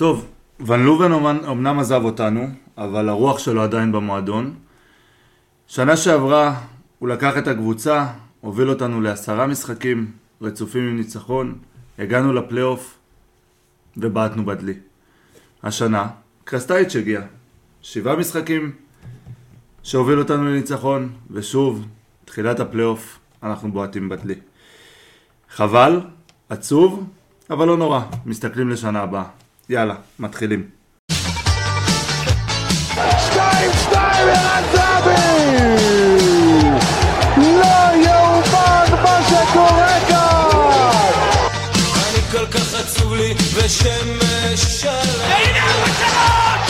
טוב, ון לובן אמנם עזב אותנו, אבל הרוח שלו עדיין במועדון. שנה שעברה הוא לקח את הקבוצה, הוביל אותנו לעשרה משחקים רצופים עם ניצחון, הגענו לפלייאוף ובעטנו בדלי. השנה, קרסטייץ' הגיע. שבעה משחקים שהוביל אותנו לניצחון, ושוב, תחילת הפלייאוף, אנחנו בועטים בדלי. חבל, עצוב, אבל לא נורא, מסתכלים לשנה הבאה. יאללה, מתחילים. שתיים, שתיים, ערן זהבי! לא יאומן מה שקורה כאן! אני כל כך עצוב לי ושמש שלם הנה ארבע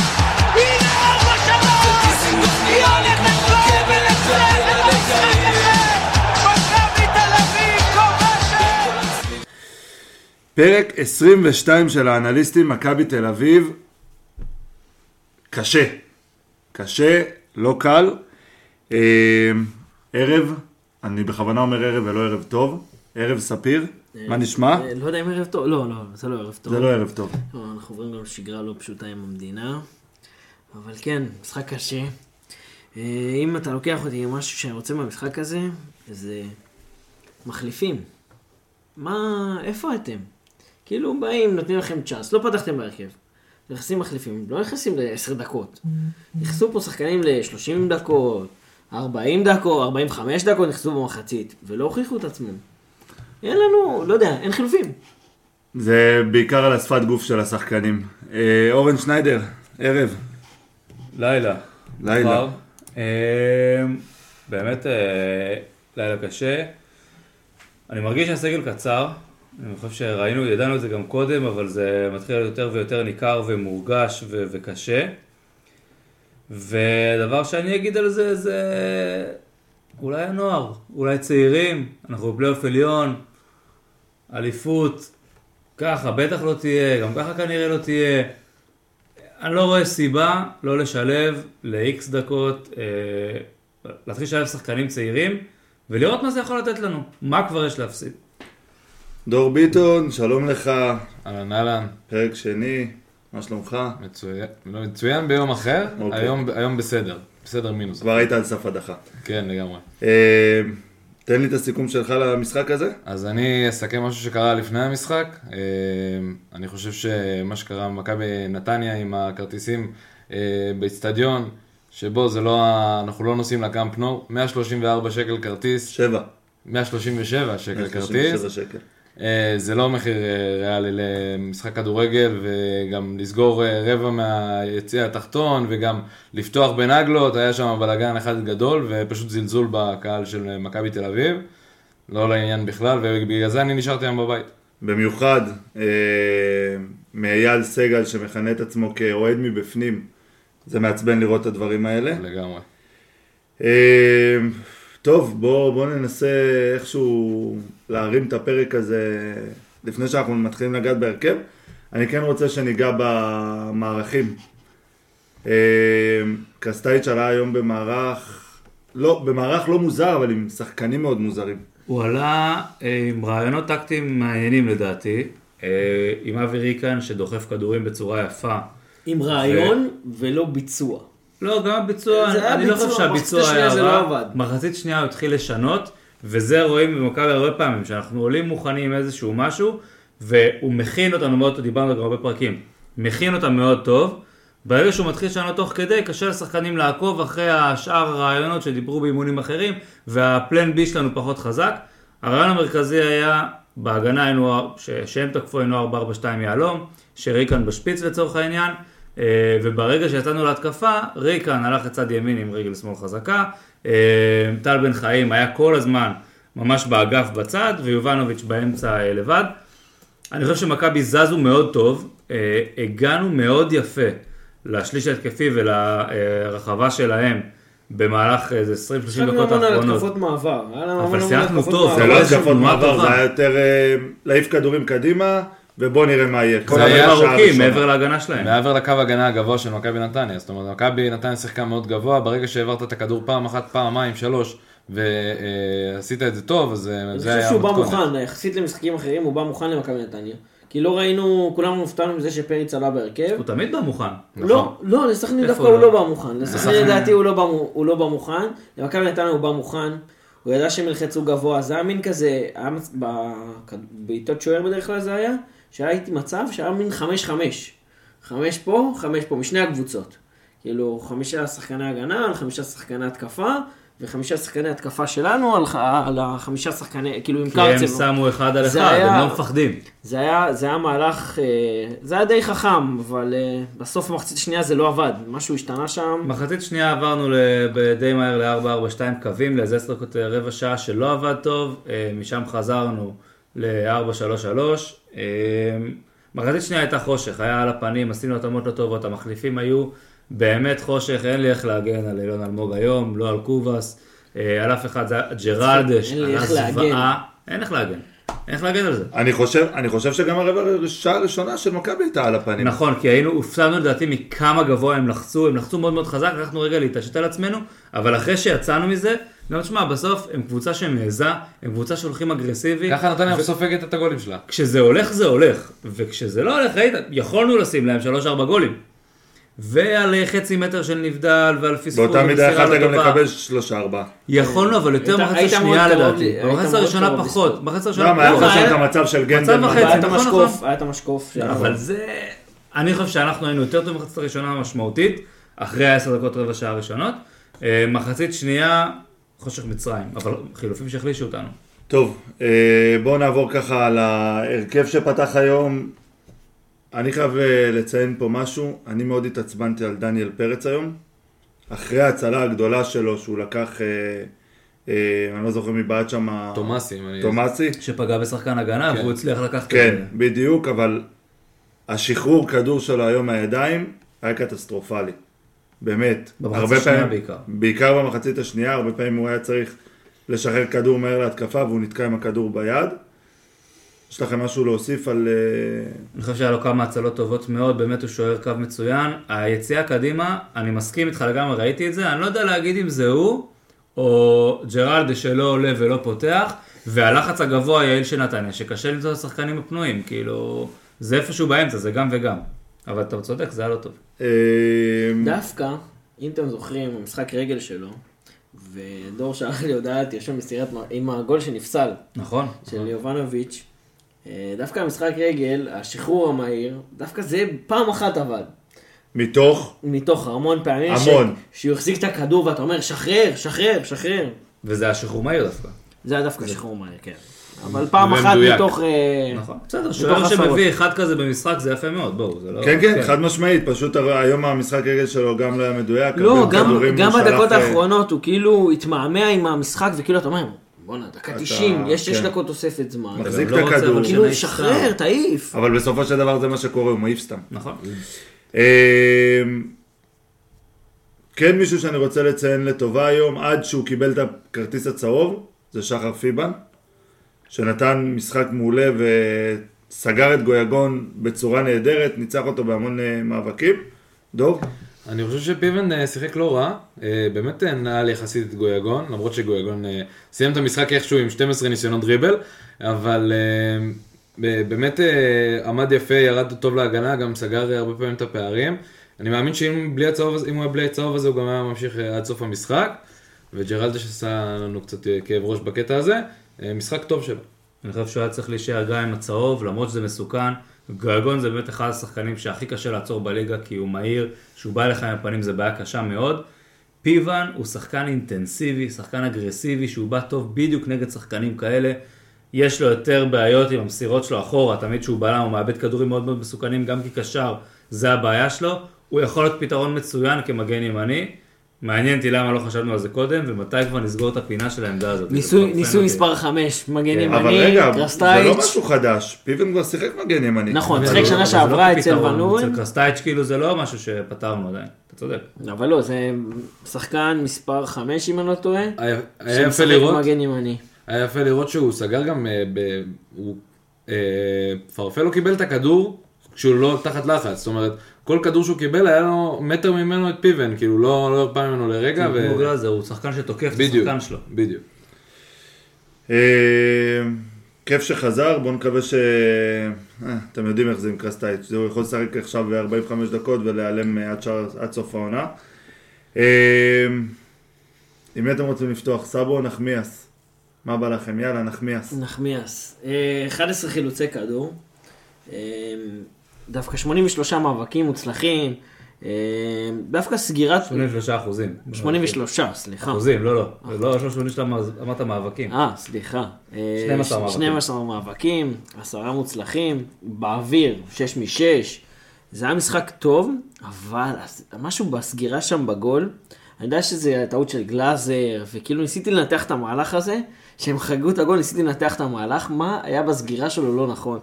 פרק 22 של האנליסטים, מכבי תל אביב. קשה. קשה, לא קל. אה, ערב, אני בכוונה אומר ערב ולא ערב טוב. ערב ספיר, מה נשמע? אה, לא יודע אם ערב טוב, לא, לא, זה לא ערב טוב. זה לא ערב טוב. לא, אנחנו עוברים גם שגרה לא פשוטה עם המדינה. אבל כן, משחק קשה. אה, אם אתה לוקח אותי עם משהו שאני רוצה מהמשחק הזה, זה מחליפים. מה, איפה אתם? כאילו באים, נותנים לכם צ'אנס, לא פתחתם בהרכב. נכנסים מחליפים, לא נכנסים ל-10 דקות. נכנסו פה שחקנים ל-30 דקות, 40 דקות, 45 דקות נכנסו במחצית, ולא הוכיחו את עצמם. אין לנו, לא יודע, אין חילופים. זה בעיקר על השפת גוף של השחקנים. אה, אורן שניידר, ערב. לילה. לילה. אה, באמת אה, לילה קשה. אני מרגיש שהסגל קצר. אני חושב שראינו, ידענו את זה גם קודם, אבל זה מתחיל להיות יותר ויותר ניכר ומורגש ו- וקשה. ודבר שאני אגיד על זה, זה אולי הנוער, אולי צעירים, אנחנו בפלייאוף עליון, אליפות, ככה, בטח לא תהיה, גם ככה כנראה לא תהיה. אני לא רואה סיבה לא לשלב ל-X דקות, אה, להתחיל לשלב שחקנים צעירים, ולראות מה זה יכול לתת לנו, מה כבר יש להפסיד. דור ביטון, שלום לך. אהלן אהלן, פרק שני, מה שלומך? מצוין, לא, מצוין ביום אחר, אוקיי. היום, היום בסדר, בסדר מינוס, כבר היית על סף הדחה. כן לגמרי. אה, תן לי את הסיכום שלך למשחק הזה. אז אני אסכם משהו שקרה לפני המשחק, אה, אני חושב שמה שקרה במכבי נתניה עם הכרטיסים אה, באיצטדיון, שבו זה לא, אנחנו לא נוסעים לקאמפ נו, 134 שקל כרטיס, שבע. 137 שקל 137 כרטיס, שקל. אה, זה לא מחיר אה, ריאלי למשחק כדורגל, וגם לסגור אה, רבע מהיציע התחתון, וגם לפתוח בנגלות, היה שם בלאגן אחד גדול, ופשוט זלזול בקהל של מכבי תל אביב. לא לעניין בכלל, ובגלל זה אני נשארתי היום בבית. במיוחד אה, מאייל סגל שמכנה את עצמו כאוהד מבפנים, זה מעצבן לראות את הדברים האלה. לגמרי. אה, טוב, בואו בוא ננסה איכשהו להרים את הפרק הזה לפני שאנחנו מתחילים לגעת בהרכב. אני כן רוצה שניגע במערכים. אה, קסטייץ' עלה היום במערך, לא, במערך לא מוזר, אבל עם שחקנים מאוד מוזרים. הוא עלה אה, עם רעיונות טקטיים מעניינים לדעתי, אה, עם אבי ריקן שדוחף כדורים בצורה יפה. עם רעיון ולא ביצוע. לא, גם הביצוע, אני לא ביצוע, חושב שהביצוע היה רע. לא. מחצית שנייה הוא התחיל לשנות, וזה רואים במכבי הרבה פעמים, שאנחנו עולים מוכנים עם איזשהו משהו, והוא מכין אותנו מאוד טוב, דיברנו גם הרבה פרקים, מכין אותם מאוד טוב. ברגע שהוא מתחיל לשנות תוך כדי, קשה לשחקנים לעקוב אחרי השאר הרעיונות שדיברו באימונים אחרים, והפלן בי שלנו פחות חזק. הרעיון המרכזי היה, בהגנה היינו, שהם תקפו היינו 442 יהלום, שריקן בשפיץ לצורך העניין, אה, וברגע שיצאנו להתקפה, ריקן הלך לצד ימין עם רגל שמאל חזקה, טל בן חיים היה כל הזמן ממש באגף בצד, ויובנוביץ' באמצע אה, לבד. אני חושב שמכבי זזו מאוד טוב, אה, הגענו מאוד יפה לשליש ההתקפי ולרחבה שלהם במהלך איזה 20-30 עכשיו דקות המון על האחרונות. התקפות מעבר. אבל התקפות טוב. זה לא איזושהי התקפות מעבר. זה היה יותר אה, להעיף כדורים קדימה, ובוא נראה מה יהיה. זה היה ארוכים הראשונה. מעבר להגנה שלהם. מעבר לקו הגנה הגבוה של מכבי נתניה, זאת אומרת, מכבי נתניה שיחקה מאוד גבוה, ברגע שהעברת את הכדור פעם אחת, פעמיים, שלוש, ועשית את זה טוב, אז אה, אני זה חושב היה שהוא בא המתכונת. מוכן, יחסית למשחקים אחרים, הוא בא מוכן למכבי נתניה. כי לא ראינו, כולנו הופתענו מזה שפריץ עלה בהרכב. הוא תמיד בא מוכן. לא, לא, לסכנין דווקא הוא לא? לא בא מוכן. לסכנין לדעתי הוא לא בא הוא לא בא מוכן. למכבי נתניה הוא בא מוכן. הוא ידע שהם ילחצו גבוה, זה היה מין כזה, בעיטות שוער בדרך כלל זה היה, שהיה איתי מצב שהיה מין חמש חמש. חמש פה, חמש פה, משני הקבוצות. כאילו, חמישה שחקני הגנה על חמישה שחקני התקפה, וחמישה שחקני התקפה שלנו על, על החמישה שחקני, כאילו עם כי הם קרצב. שמו אחד על אחד, היה- הם לא מפחדים. זה היה, זה היה מהלך, אה, זה היה די חכם, אבל אה, בסוף במחצית השנייה זה לא עבד, משהו השתנה שם. מחצית שנייה עברנו די מהר ל-4-4-2 קווים, לאיזה עשר רבע שעה שלא עבד טוב, אה, משם חזרנו ל-4-3-3. אה, מחצית שנייה הייתה חושך, היה על הפנים, עשינו התאמות לא טובות, המחליפים היו באמת חושך, אין לי איך להגן על אילון אלמוג היום, לא על קובאס, אה, על אף אחד, זה ג'רלדש, אין לי היה איך להגן. זוועה, אין איך להגן, אין איך להגן על זה. אני חושב, אני חושב שגם הרבע השעה הראשונה של מכבי הייתה על הפנים. נכון, כי היינו, הופסדנו לדעתי מכמה גבוה הם לחצו, הם לחצו מאוד מאוד חזק, לקחנו רגע להתעשת על עצמנו, אבל אחרי שיצאנו מזה, גם תשמע, בסוף הם קבוצה שמעיזה, הם קבוצה שהולכים אגרסיבי. ככה נתניה סופגת את הגולים שלה. כשזה הולך זה הולך, וכשזה לא הולך, ראית, יכולנו לשים להם 3-4 גולים. ועל חצי מטר של נבדל ועל פספוס. באותה מידה יכלת לא גם. לקבל שלושה ארבעה. יכולנו, אבל יותר השנייה מאוד קרוב לדעתי. מאוד הראשונה פחות. במחצית הראשונה היה פחות. לך שם היה- את המצב של מצב גנדל. וחצי. היה את נכון, המשקוף, נכון. היה את המשקוף. אבל זה... אני חושב שאנחנו היינו יותר טובים במחצית הראשונה המשמעותית, אחרי העשר דקות רבע שעה הראשונות. אה, מחצית שנייה, חושך מצרים, אבל חילופים שהחלישו אותנו. טוב, אה, בואו נעבור ככה על ההרכב שפתח היום. אני חייב אה, לציין פה משהו, אני מאוד התעצבנתי על דניאל פרץ היום. אחרי ההצלה הגדולה שלו שהוא לקח, אה, אה, אני לא זוכר מי בעט שם, תומאסי. תומאסי. שפגע בשחקן הגנה, כן. והוא הצליח לקחת את כן, זה. בדיוק, אבל השחרור כדור שלו היום מהידיים היה קטסטרופלי. באמת. במחצית הרבה השנייה פעמים- בעיקר. בעיקר במחצית השנייה, הרבה פעמים הוא היה צריך לשחרר כדור מהר להתקפה והוא נתקע עם הכדור ביד. יש לכם משהו להוסיף על... אה, אני חושב שהיה לו כמה הצלות טובות מאוד, באמת הוא שוער קו מצוין. היציאה קדימה, אני מסכים איתך לגמרי, ראיתי את זה, אני לא יודע להגיד אם זה הוא, או ג'רלדה שלא עולה ולא פותח, והלחץ הגבוה היעיל של נתניה, שקשה למצוא את השחקנים הפנויים, כאילו, זה איפשהו באמצע, זה גם וגם. אבל אתה צודק, זה היה לא טוב. אה, דווקא, אם אתם זוכרים, המשחק רגל שלו, ודור שלח לי הודעה, תרשום מסירת, מ- עם הגול שנפסל, נכון? של יובנוביץ', אה, דווקא המשחק רגל, השחרור המהיר, דווקא זה פעם אחת עבד. מתוך... מתוך המון פעמים, המון. ש... שהוא החזיק את הכדור ואתה אומר, שחרר, שחרר, שחרר. וזה היה שחרור מהיר דווקא. זה היה דווקא שחרור מהיר, כן. אבל פעם אחת. מתוך... אה, נכון. בסדר, שוער. שמביא אחד כזה במשחק זה יפה מאוד, בואו, זה לא... כן, כן, חד משמעית, פשוט היום המשחק רגל שלו גם לא היה מדויק. לא, גם, בדקות אה, האחרונות הוא כאילו התמהמה עם המשחק, וכאילו אתה אומר, בואנה, דקה 90, יש 6 כן. דקות תוספת זמן. מחזיק לא את הכדור. כאילו, שחרר. תעיף. אבל בסופו של דבר זה מה שקורה, הוא מעיף סתם. נכון. אה, כן מישהו שאני רוצה לציין לטובה היום, עד שהוא קיבל את הכרטיס הצהוב, זה שחר פיבן, שנתן משחק מעולה וסגר את גויגון בצורה נהדרת, ניצח אותו בהמון אה, מאבקים. דוב? אני חושב שפיבן אה, שיחק לא רע, אה, באמת אה, נעל יחסית את גויגון, למרות שגויגון סיים את המשחק איכשהו עם 12 ניסיונות דריבל, אבל באמת עמד יפה, ירד טוב להגנה, גם סגר הרבה פעמים את הפערים. אני מאמין שאם בלי הצהוב אם הוא היה בלי הצהוב הזה, הוא גם היה ממשיך עד סוף המשחק, וג'רלדש עשה לנו קצת כאב ראש בקטע הזה, משחק טוב שלו. אני חושב שהוא היה צריך להישאר גם עם הצהוב, למרות שזה מסוכן. גרגון זה באמת אחד השחקנים שהכי קשה לעצור בליגה, כי הוא מהיר, כשהוא בא אליך עם הפנים זה בעיה קשה מאוד. פיוון הוא שחקן אינטנסיבי, שחקן אגרסיבי, שהוא בא טוב בדיוק נגד שחקנים כאלה. יש לו יותר בעיות עם המסירות שלו אחורה, תמיד כשהוא בלם הוא מאבד כדורים מאוד מאוד מסוכנים, גם כקשר, זה הבעיה שלו. הוא יכול להיות פתרון מצוין כמגן ימני. מעניין אותי למה לא חשבנו על זה קודם, ומתי כבר נסגור את הפינה של העמדה הזאת. ניסוי ניסוי. מספר 5, מגן כן, ימני, אבל רגע, זה לא קרסטייץ'. משהו חדש, פיבן כבר שיחק מגן ימני. נכון, שיחק זה שנה לא שעברה אצל כפתרון, ונורן. אצל קרסטייץ' כאילו זה לא משהו שפתרנו עדיין, אתה צודק. אבל לא, זה שחקן מספר 5 אם אני לא טועה. שמשחק מגן ימני. היה יפה לראות שהוא סגר גם, אה. אה, פרפלו קיבל את הכדור כשהוא לא תחת לחץ, זאת אומרת, כל כדור שהוא קיבל היה לו מטר ממנו את פיבן, כאילו לא לא הרפה ממנו לרגע, ו... כמו גלאזר, הוא שחקן שתוקף את השחקן שלו. בדיוק. אה, כיף שחזר, בואו נקווה ש... אה, אתם יודעים איך זה עם קרסטייץ', הוא יכול לשחק עכשיו 45 דקות ולהיעלם אה, עד, שער, עד סוף העונה. אה, עם מי אתם רוצים לפתוח? סאבו או נחמיאס? מה בא לכם? יאללה, נחמיאס. נחמיאס. אה, 11 חילוצי כדור. אה, דווקא 83 מאבקים מוצלחים. אה, דווקא סגירת... 83 אחוזים. 83, סליחה. אחוזים, לא, לא. לא, לא 82, אמרת מאבקים. אה, סליחה. אה, 12 מאבקים. 12 מאבקים, עשרה מוצלחים, באוויר, 6 מ-6. זה היה משחק טוב, אבל משהו בסגירה שם בגול, אני יודע שזה טעות של גלאזר, וכאילו ניסיתי לנתח את המהלך הזה, כשהם חגגו את הגול ניסיתי לנתח את המהלך, מה היה בסגירה שלו לא נכון.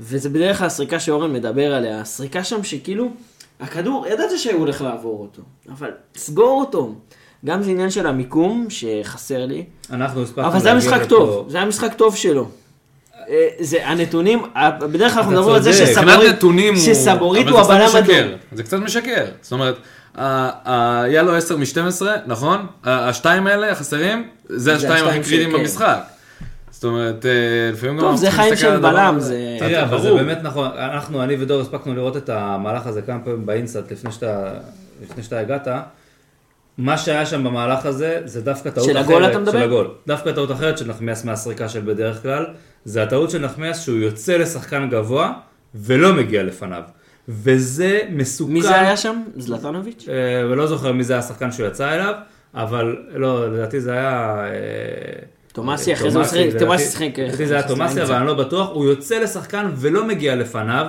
וזה בדרך כלל הסריקה שאורן מדבר עליה, הסריקה שם שכאילו, הכדור, ידעת שהוא הולך לעבור אותו, אבל סגור אותו. גם זה עניין של המיקום, שחסר לי, אנחנו הספקנו אבל זה היה משחק טוב, זה היה משחק טוב שלו. אה, זה הנתונים, בדרך כלל אנחנו מדברים על זה שסבורית. שסבורית הוא הבלם. אדום. זה קצת משקר. זאת אומרת, היה לו 10 מ-12, נכון? השתיים האלה החסרים, זה השתיים הכי קריטיים כן. במשחק. זאת אומרת, אה, לפעמים גם טוב, זה חיים של בלם. זה... תראה, אבל זה. באמת נכון, אנחנו, אני ודור, הספקנו לראות את המהלך הזה כמה פעמים באינסטאט לפני שאתה, הגעת. מה שהיה שם במהלך הזה, זה דווקא טעות של אחרת. הגול אתה מדבר? של הגול. דווקא טעות אחרת של נחמיאס מהסריקה של בדרך כלל, זה הטעות של נחמיאס שהוא יוצא לשחקן גבוה ולא מגיע לפניו. וזה מסוכן. מי זה היה שם? זלטנוביץ'? אה, ולא זוכר מי זה השחקן שהוא יצא אליו, אבל לא, לדעתי זה היה... אה, תומאסי, אחרי זה הוא תומאסי, שיחק- לדעתי- תומאסי שיחק, אה, זה היה תומאסי. אבל אני לא בטוח, הוא יוצא לשחקן ולא מגיע לפניו.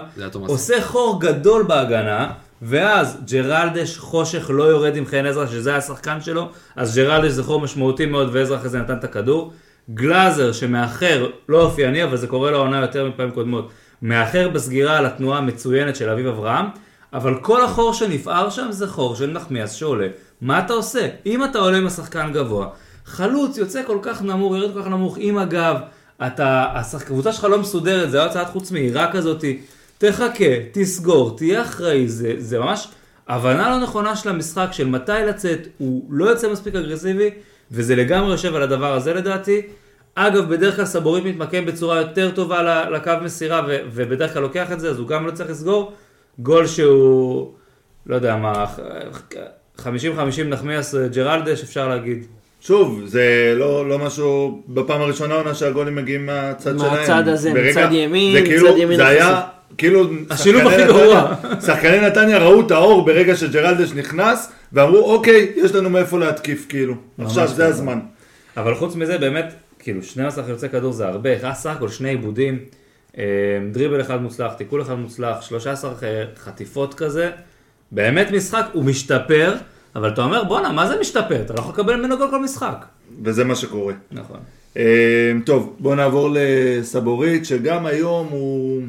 עושה חור גדול בהגנה, ואז ג'רלדש חושך לא יורד עם חן עזרא, שזה היה השחקן שלו, אז ג'רלדש זה חור משמעותי מאוד, ועזרא אחרי זה נתן את הכדור. גלאזר שמאחר, לא אופייני, אבל זה קורה לעונה יותר מפעמים קודמות, מאחר בסגירה על התנועה המצוינת של אביב אברהם, אבל כל החור שנפער שם זה חור של נחמיאס שעולה. מה אתה עושה? אם אתה עולה עם השחקן גבוה, חלוץ יוצא כל כך נמוך, יורד כל כך נמוך עם הגב, אתה, הקבוצה שלך לא מסודרת, זה לא הצעת חוץ מהירה כזאתי, תחכה, תסגור, תהיה אחראי, זה, זה ממש הבנה לא נכונה של המשחק, של מתי לצאת, הוא לא יוצא מספיק אגרסיבי, וזה לגמרי יושב על הדבר הזה לדעתי. אגב, בדרך כלל סבורית מתמקם בצורה יותר טובה לקו מסירה, ו- ובדרך כלל לוקח את זה, אז הוא גם לא צריך לסגור. גול שהוא, לא יודע מה, 50-50 נחמיאס ג'רלדש, אפשר להגיד. שוב, זה לא, לא משהו, בפעם הראשונה עונה שהגולים מגיעים מהצד שלהם. מהצד הזה, ברגע- מצד ימין, זה כאילו, מצד ימין זה היה. כאילו, השילוב הכי גרוע. שחקני נתניה ראו את האור ברגע שג'רלדש נכנס, ואמרו, אוקיי, יש לנו מאיפה להתקיף, כאילו. עכשיו זה. הזמן. אבל חוץ מזה, באמת, כאילו, 12 חילוצי כדור זה הרבה, סך הכל שני עיבודים, אה, דריבל אחד מוצלח, תיקול אחד מוצלח, 13 חטיפות כזה, באמת משחק, הוא משתפר, אבל אתה אומר, בואנה, מה זה משתפר? אתה לא יכול לקבל ממנו גול כל משחק. וזה מה שקורה. נכון. אה, טוב, בואו נעבור לסבורית, שגם היום הוא...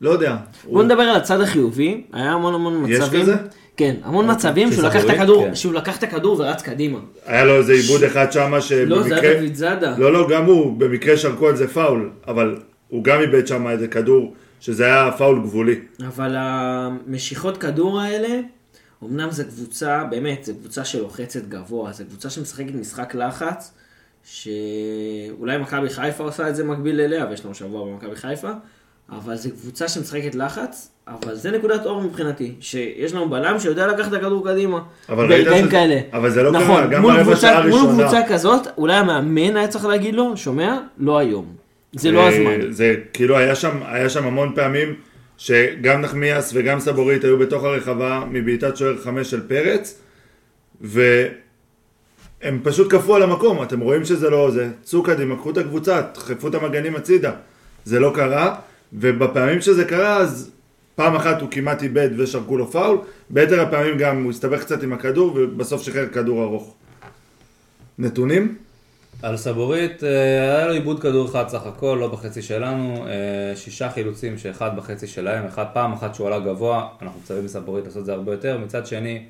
לא יודע. בוא הוא- נדבר על הצד החיובי, היה המון המון יש מצבים. כזה? כן, המון מצבים שהוא לקח את? הכדור, כן. שהוא לקח את הכדור ורץ קדימה. היה לו איזה עיבוד אחד שמה שבמקרה... לא, זה היה דוד זאדה. לא, לא, גם הוא, במקרה שרקו על זה פאול, אבל הוא גם איבד שם איזה כדור, שזה היה פאול גבולי. אבל המשיכות כדור האלה, אמנם זו קבוצה, באמת, זו קבוצה שלוחצת גבוה, זו קבוצה שמשחקת משחק לחץ, שאולי מכבי חיפה עושה את זה מקביל אליה, ויש לנו שבוע במכבי חיפה, אבל זו קבוצה שמשחקת לחץ, אבל זה נקודת אור מבחינתי, שיש לנו בלם שיודע לקחת את הכדור קדימה. אבל ברגעים שזה- כאלה. אבל זה לא נכון, קרה, גם מול ברבע שעה מול הראשונה. קבוצה כזאת, אולי המאמן היה צריך להגיד לו, שומע? לא היום. זה לא אה, הזמן. זה כאילו היה שם, היה שם המון פעמים שגם נחמיאס וגם סבורית היו בתוך הרחבה מבעיטת שוער חמש של פרץ והם פשוט קפאו על המקום, אתם רואים שזה לא זה, צאו קדימה, קחו את הקבוצה, דחפו את המגנים הצידה, זה לא קרה ובפעמים שזה קרה אז פעם אחת הוא כמעט איבד ושרקו לו פאול, ביתר הפעמים גם הוא הסתבך קצת עם הכדור ובסוף שחרר כדור ארוך. נתונים? על סבורית, אה, היה לו עיבוד כדור אחד סך הכל, לא בחצי שלנו, אה, שישה חילוצים שאחד בחצי שלהם, אחד פעם אחת שהוא עלה גבוה, אנחנו מצווים מסבורית לעשות את זה הרבה יותר, מצד שני,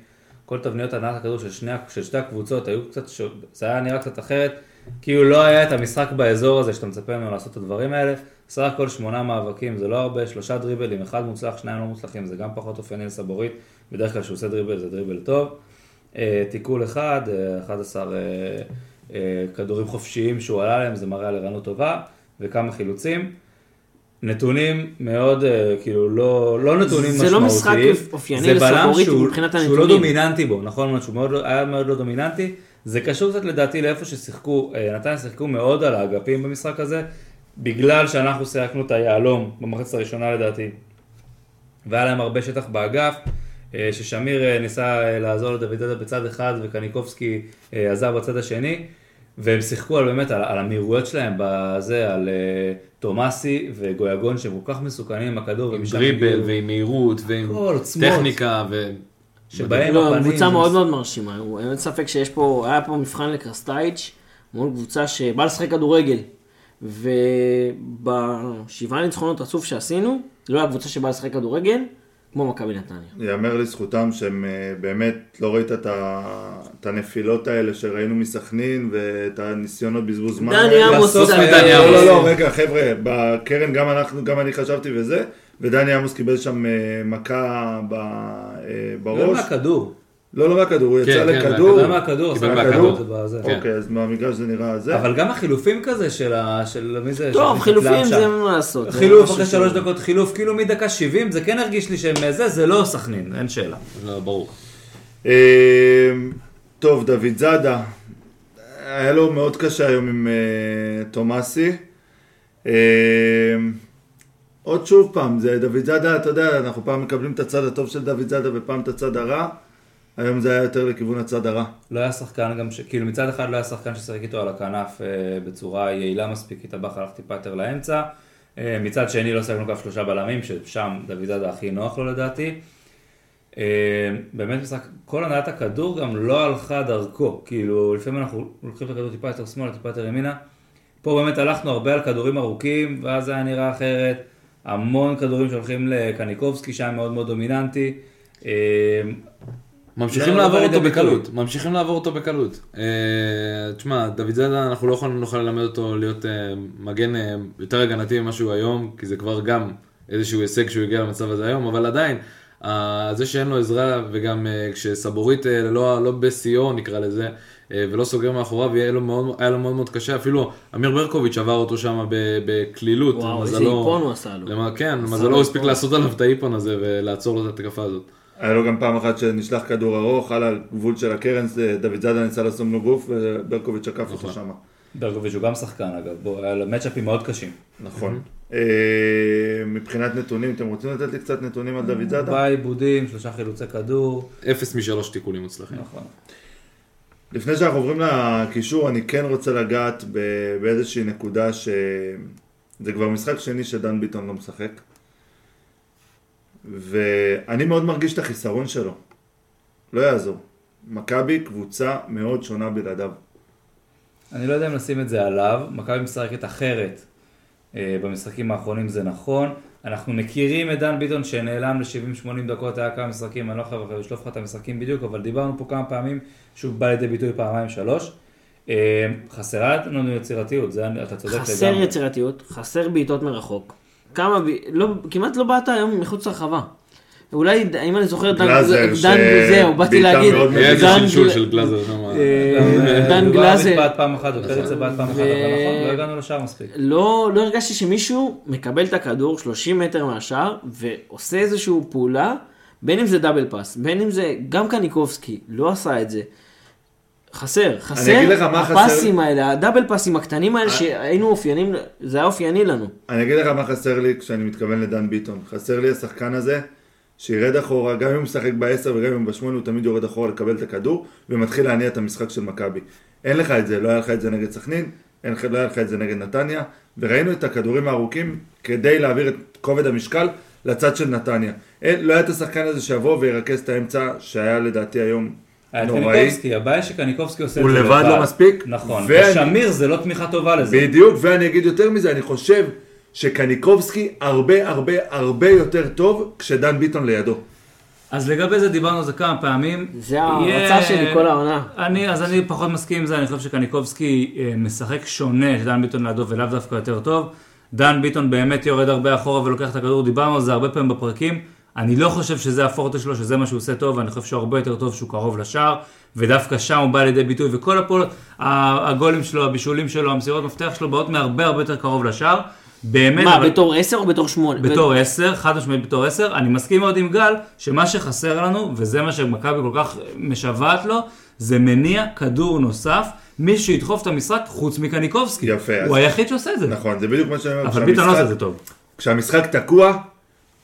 כל תבניות הנעת הכדור של, שני, של שתי הקבוצות היו קצת, ש... זה היה נראה קצת אחרת, כאילו לא היה את המשחק באזור הזה שאתה מצפה ממנו לעשות את הדברים האלה, סך הכל שמונה מאבקים זה לא הרבה, שלושה דריבלים, אחד מוצלח, שניים לא מוצלחים, זה גם פחות אופייני לסבורית, בדרך כלל כשהוא עושה דריבל זה דריבל טוב. אה, תיקול אחד, אה, 11 אה, אה, כדורים חופשיים שהוא עלה להם, זה מראה על ערנות טובה. וכמה חילוצים. נתונים מאוד, אה, כאילו, לא, לא נתונים זה משמעותיים. לא משחק אופייני זה לסבוריטי מבחינת שהוא לא הנתונים. דומיננטי בו, נכון? שהוא מאוד, לא- היה מאוד לא דומיננטי. זה קשור קצת לדעתי לאיפה ששיחקו, אה, נתניה שיחקו מאוד על האגפים במשחק הזה, בגלל שאנחנו שיחקנו את היהלום במחצת הראשונה לדעתי, והיה להם הרבה שטח באגף, אה, ששמיר אה, ניסה אה, לעזור לדוד זאדה בצד אחד וקניקובסקי אה, עזר בצד השני, והם שיחקו על באמת, על, על המהירויות שלהם בזה, על אה, תומאסי וגויגון שהם כל כך מסוכנים עם הכדור, עם דריבל ועם מהירות ועם עוצמות. טכניקה ו... שבהם לא, הפנים... קבוצה מאוד מאוד מרשימה, אין ספק שיש פה, היה פה מבחן לקרסטייץ', מול קבוצה שבאה לשחק כדורגל, ובשבעה ניצחונות רצוף שעשינו, לא היה קבוצה שבאה לשחק כדורגל, כמו מכבי נתניה. ייאמר לזכותם שהם אה, באמת, לא ראית את ה- את הנפילות האלה שראינו מסכנין ואת הניסיונות בזבוז זמן. דני. עמוס קצת- מדני לא, עמוס. לא, לא, רגע, חבר'ה, בקרן גם אנחנו, גם אני חשבתי וזה, ודני עמוס קיבל שם אה, מכה ב- אה, לא בראש. מהכדור. לא, לא מהכדור, הוא כן, יצא כן, לכדור. לא מהכדור, קיבל מהכדור? כן. אוקיי, אז מהמגרש זה נראה זה. אבל גם החילופים כזה של ה... של מי זה? טוב, חילופים זה מה לעשות. חילוף אחרי שלוש דקות חילוף, כאילו מדקה 70, זה כן הרגיש לי שהם זה, זה לא סכנין, אין שאלה. לא, ברור. אה, טוב, דוד זאדה, היה לו מאוד קשה היום עם אה, תומאסי. אה, עוד שוב פעם, זה דוד זאדה, אתה יודע, אנחנו פעם מקבלים את הצד הטוב של דוד זאדה ופעם את הצד הרע. היום זה היה יותר לכיוון הצד הרע. לא היה שחקן גם, ש... כאילו מצד אחד לא היה שחקן ששיחק איתו על הכנף אה, בצורה יעילה מספיק, התאבח הלך טיפה יותר לאמצע. אה, מצד שני לא שיחקנו כף שלושה בלמים, ששם דוד זאדה הכי נוח לו לדעתי. אה, באמת משחק, כל הנעת הכדור גם לא הלכה דרכו, כאילו לפעמים אנחנו לוקחים את הכדור טיפה יותר שמאלה, טיפה יותר ימינה. פה באמת הלכנו הרבה על כדורים ארוכים, ואז זה היה נראה אחרת. המון כדורים שהולכים לקניקובסקי, שהיה מאוד מאוד דומיננטי. ממשיכים לא, לעבור לא אותו בא לידי בקלות, ביטוי. ממשיכים לעבור אותו בקלות. אה, תשמע, דוד זאדה, אנחנו לא יכולים נוכל ללמד אותו להיות אה, מגן אה, יותר הגנתי ממה שהוא היום, כי זה כבר גם איזשהו הישג שהוא הגיע למצב הזה היום, אבל עדיין, אה, זה שאין לו עזרה, וגם אה, כשסבורית אה, לא, לא בשיאו נקרא לזה, אה, ולא סוגר מאחוריו, יהיה לו מאוד, היה לו מאוד מאוד קשה, אפילו אמיר ברקוביץ' עבר אותו שם בקלילות, וואו, איזה איפון הוא עשה לו. למה, כן, מזלו הספיק. לעשות עליו את האיפון הזה ולעצור לו את התקפה הזאת. היה לו גם פעם אחת שנשלח כדור ארוך, על הגבול של הקרן, זה- דוד זאדה ניסה לשים לו גוף, וברקוביץ' עקף אותו שם. ברקוביץ' הוא גם שחקן אגב, בוא, היה לו מצ'אפים מאוד קשים. נכון. אה, מבחינת נתונים, אתם רוצים לתת לי קצת נתונים על דוד זאדה? ארבעה עיבודים, שלושה חילוצי כדור. אפס משלוש תיקולים מוצלחים. נכון. לפני שאנחנו עוברים לקישור, אני כן רוצה לגעת באיזושהי נקודה שזה כבר משחק שני שדן ביטון לא משחק. ואני מאוד מרגיש את החיסרון שלו. לא יעזור. מכבי קבוצה מאוד שונה בלעדיו. אני לא יודע אם לשים את זה עליו, מכבי משחקת אחרת אה, במשחקים האחרונים זה נכון. אנחנו מכירים את דן ביטון שנעלם ל-70-80 דקות, היה כמה משחקים, אני לא חייב אחרי לשלוף לך את המשחקים בדיוק, אבל דיברנו פה כמה פעמים שהוא בא לידי ביטוי פעמיים שלוש. אה, חסרה לנו יצירתיות, זה אתה צודק חסר יצירתיות, חסר בעיטות מרחוק. כמה. לא, כמעט לא באת היום מחוץ לרחבה. אולי, אם אני זוכר, דן, זהו, באתי להגיד, היה איזה דן, שלשול גל- של גלאזר שם. אה, דן גלאזר, בעט פעם אחת, ופרץ בעט פעם אחת, אבל נכון, לא הגענו לשער מספיק. לא, לא הרגשתי שמישהו מקבל את הכדור 30 מטר מהשאר ועושה איזושהי פעולה, בין אם זה דאבל פאס, בין אם זה, גם קניקובסקי לא עשה את זה. חסר, חסר, הפסים האלה, הדאבל פאסים הקטנים האלה שהיינו אופיינים, זה היה אופייני לנו. אני אגיד לך מה חסר לי כשאני מתכוון לדן ביטון. חסר לי השחקן הזה שירד אחורה, גם אם הוא משחק בעשר וגם אם הוא בשמונה, הוא תמיד יורד אחורה לקבל את הכדור ומתחיל להניע את המשחק של מכבי. אין לך את זה, לא היה לך את זה נגד סכנין, אין לא היה לך את זה נגד נתניה, וראינו את הכדורים הארוכים כדי להעביר את כובד המשקל לצד של נתניה. אין, לא היה את השחקן הזה שיבוא וירכז את האמצע שהיה לדעתי היום. קניקובסקי, הבעיה שקניקובסקי עושה את הוא זה לבד לא מספיק, נכון, ואני- ושמיר זה לא תמיכה טובה לזה. בדיוק, ואני אגיד יותר מזה, אני חושב שקניקובסקי הרבה הרבה הרבה יותר טוב כשדן ביטון לידו. אז לגבי זה דיברנו על זה כמה פעמים. זה ההרצה שלי כל העונה. אני, אז אני פחות מסכים עם זה, אני חושב שקניקובסקי אה, משחק שונה, שדן ביטון לידו ולאו דווקא יותר טוב. דן ביטון באמת יורד הרבה אחורה ולוקח את הכדור, דיברנו על זה הרבה פעמים בפרקים. אני לא חושב שזה הפורטה שלו, שזה מה שהוא עושה טוב, אני חושב שהוא הרבה יותר טוב שהוא קרוב לשער, ודווקא שם הוא בא לידי ביטוי, וכל הפעולות, הגולים שלו, הבישולים שלו, המסירות מפתח שלו באות מהרבה הרבה יותר קרוב לשער. באמת, מה, אבל- בתור 10 או בתור 8? בתור 10, חד משמעית בתור 10, אני מסכים מאוד עם גל, שמה שחסר לנו, וזה מה שמכבי כל כך משוועת לו, זה מניע כדור נוסף, מישהו שידחוף את המשחק חוץ מקניקובסקי. יפה, אז- הוא היחיד שעושה את זה. נכון, זה בדיוק מה שאני אומר. אבל ביטון לא עושה את זה טוב. כשהמשחק תקוע,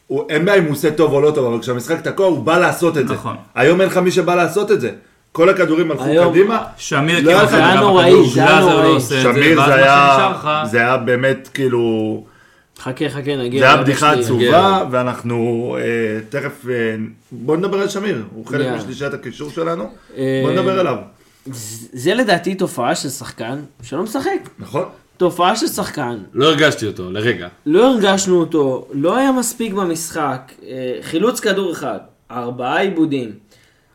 הוא- אין בעיה אם הוא עושה טוב או לא טוב, אבל כשהמשחק תקוע הוא בא לעשות את זה. נכון. היום אין לך מי שבא לעשות את זה. כל הכדורים הלכו היום- קדימה. שמיר לא כמעט לך- נגע היה נוראי, זה היה נוראי. זה, שמיר זה היה, זה היה באמת כאילו, חכה, חכה, נגיע. זה היה בדיחה. עצובה, ואנחנו אה, תכף, אה, בוא נדבר על שמיר, הוא חלק יאללה. משלישיית הקישור שלנו, אה, בוא נדבר עליו, זה לדעתי תופעה של שחקן שלא משחק. נכון? תופעה של שחקן, לא הרגשתי אותו, לרגע. לא הרגשנו אותו, לא היה מספיק במשחק, אה, חילוץ כדור אחד, ארבעה עיבודים.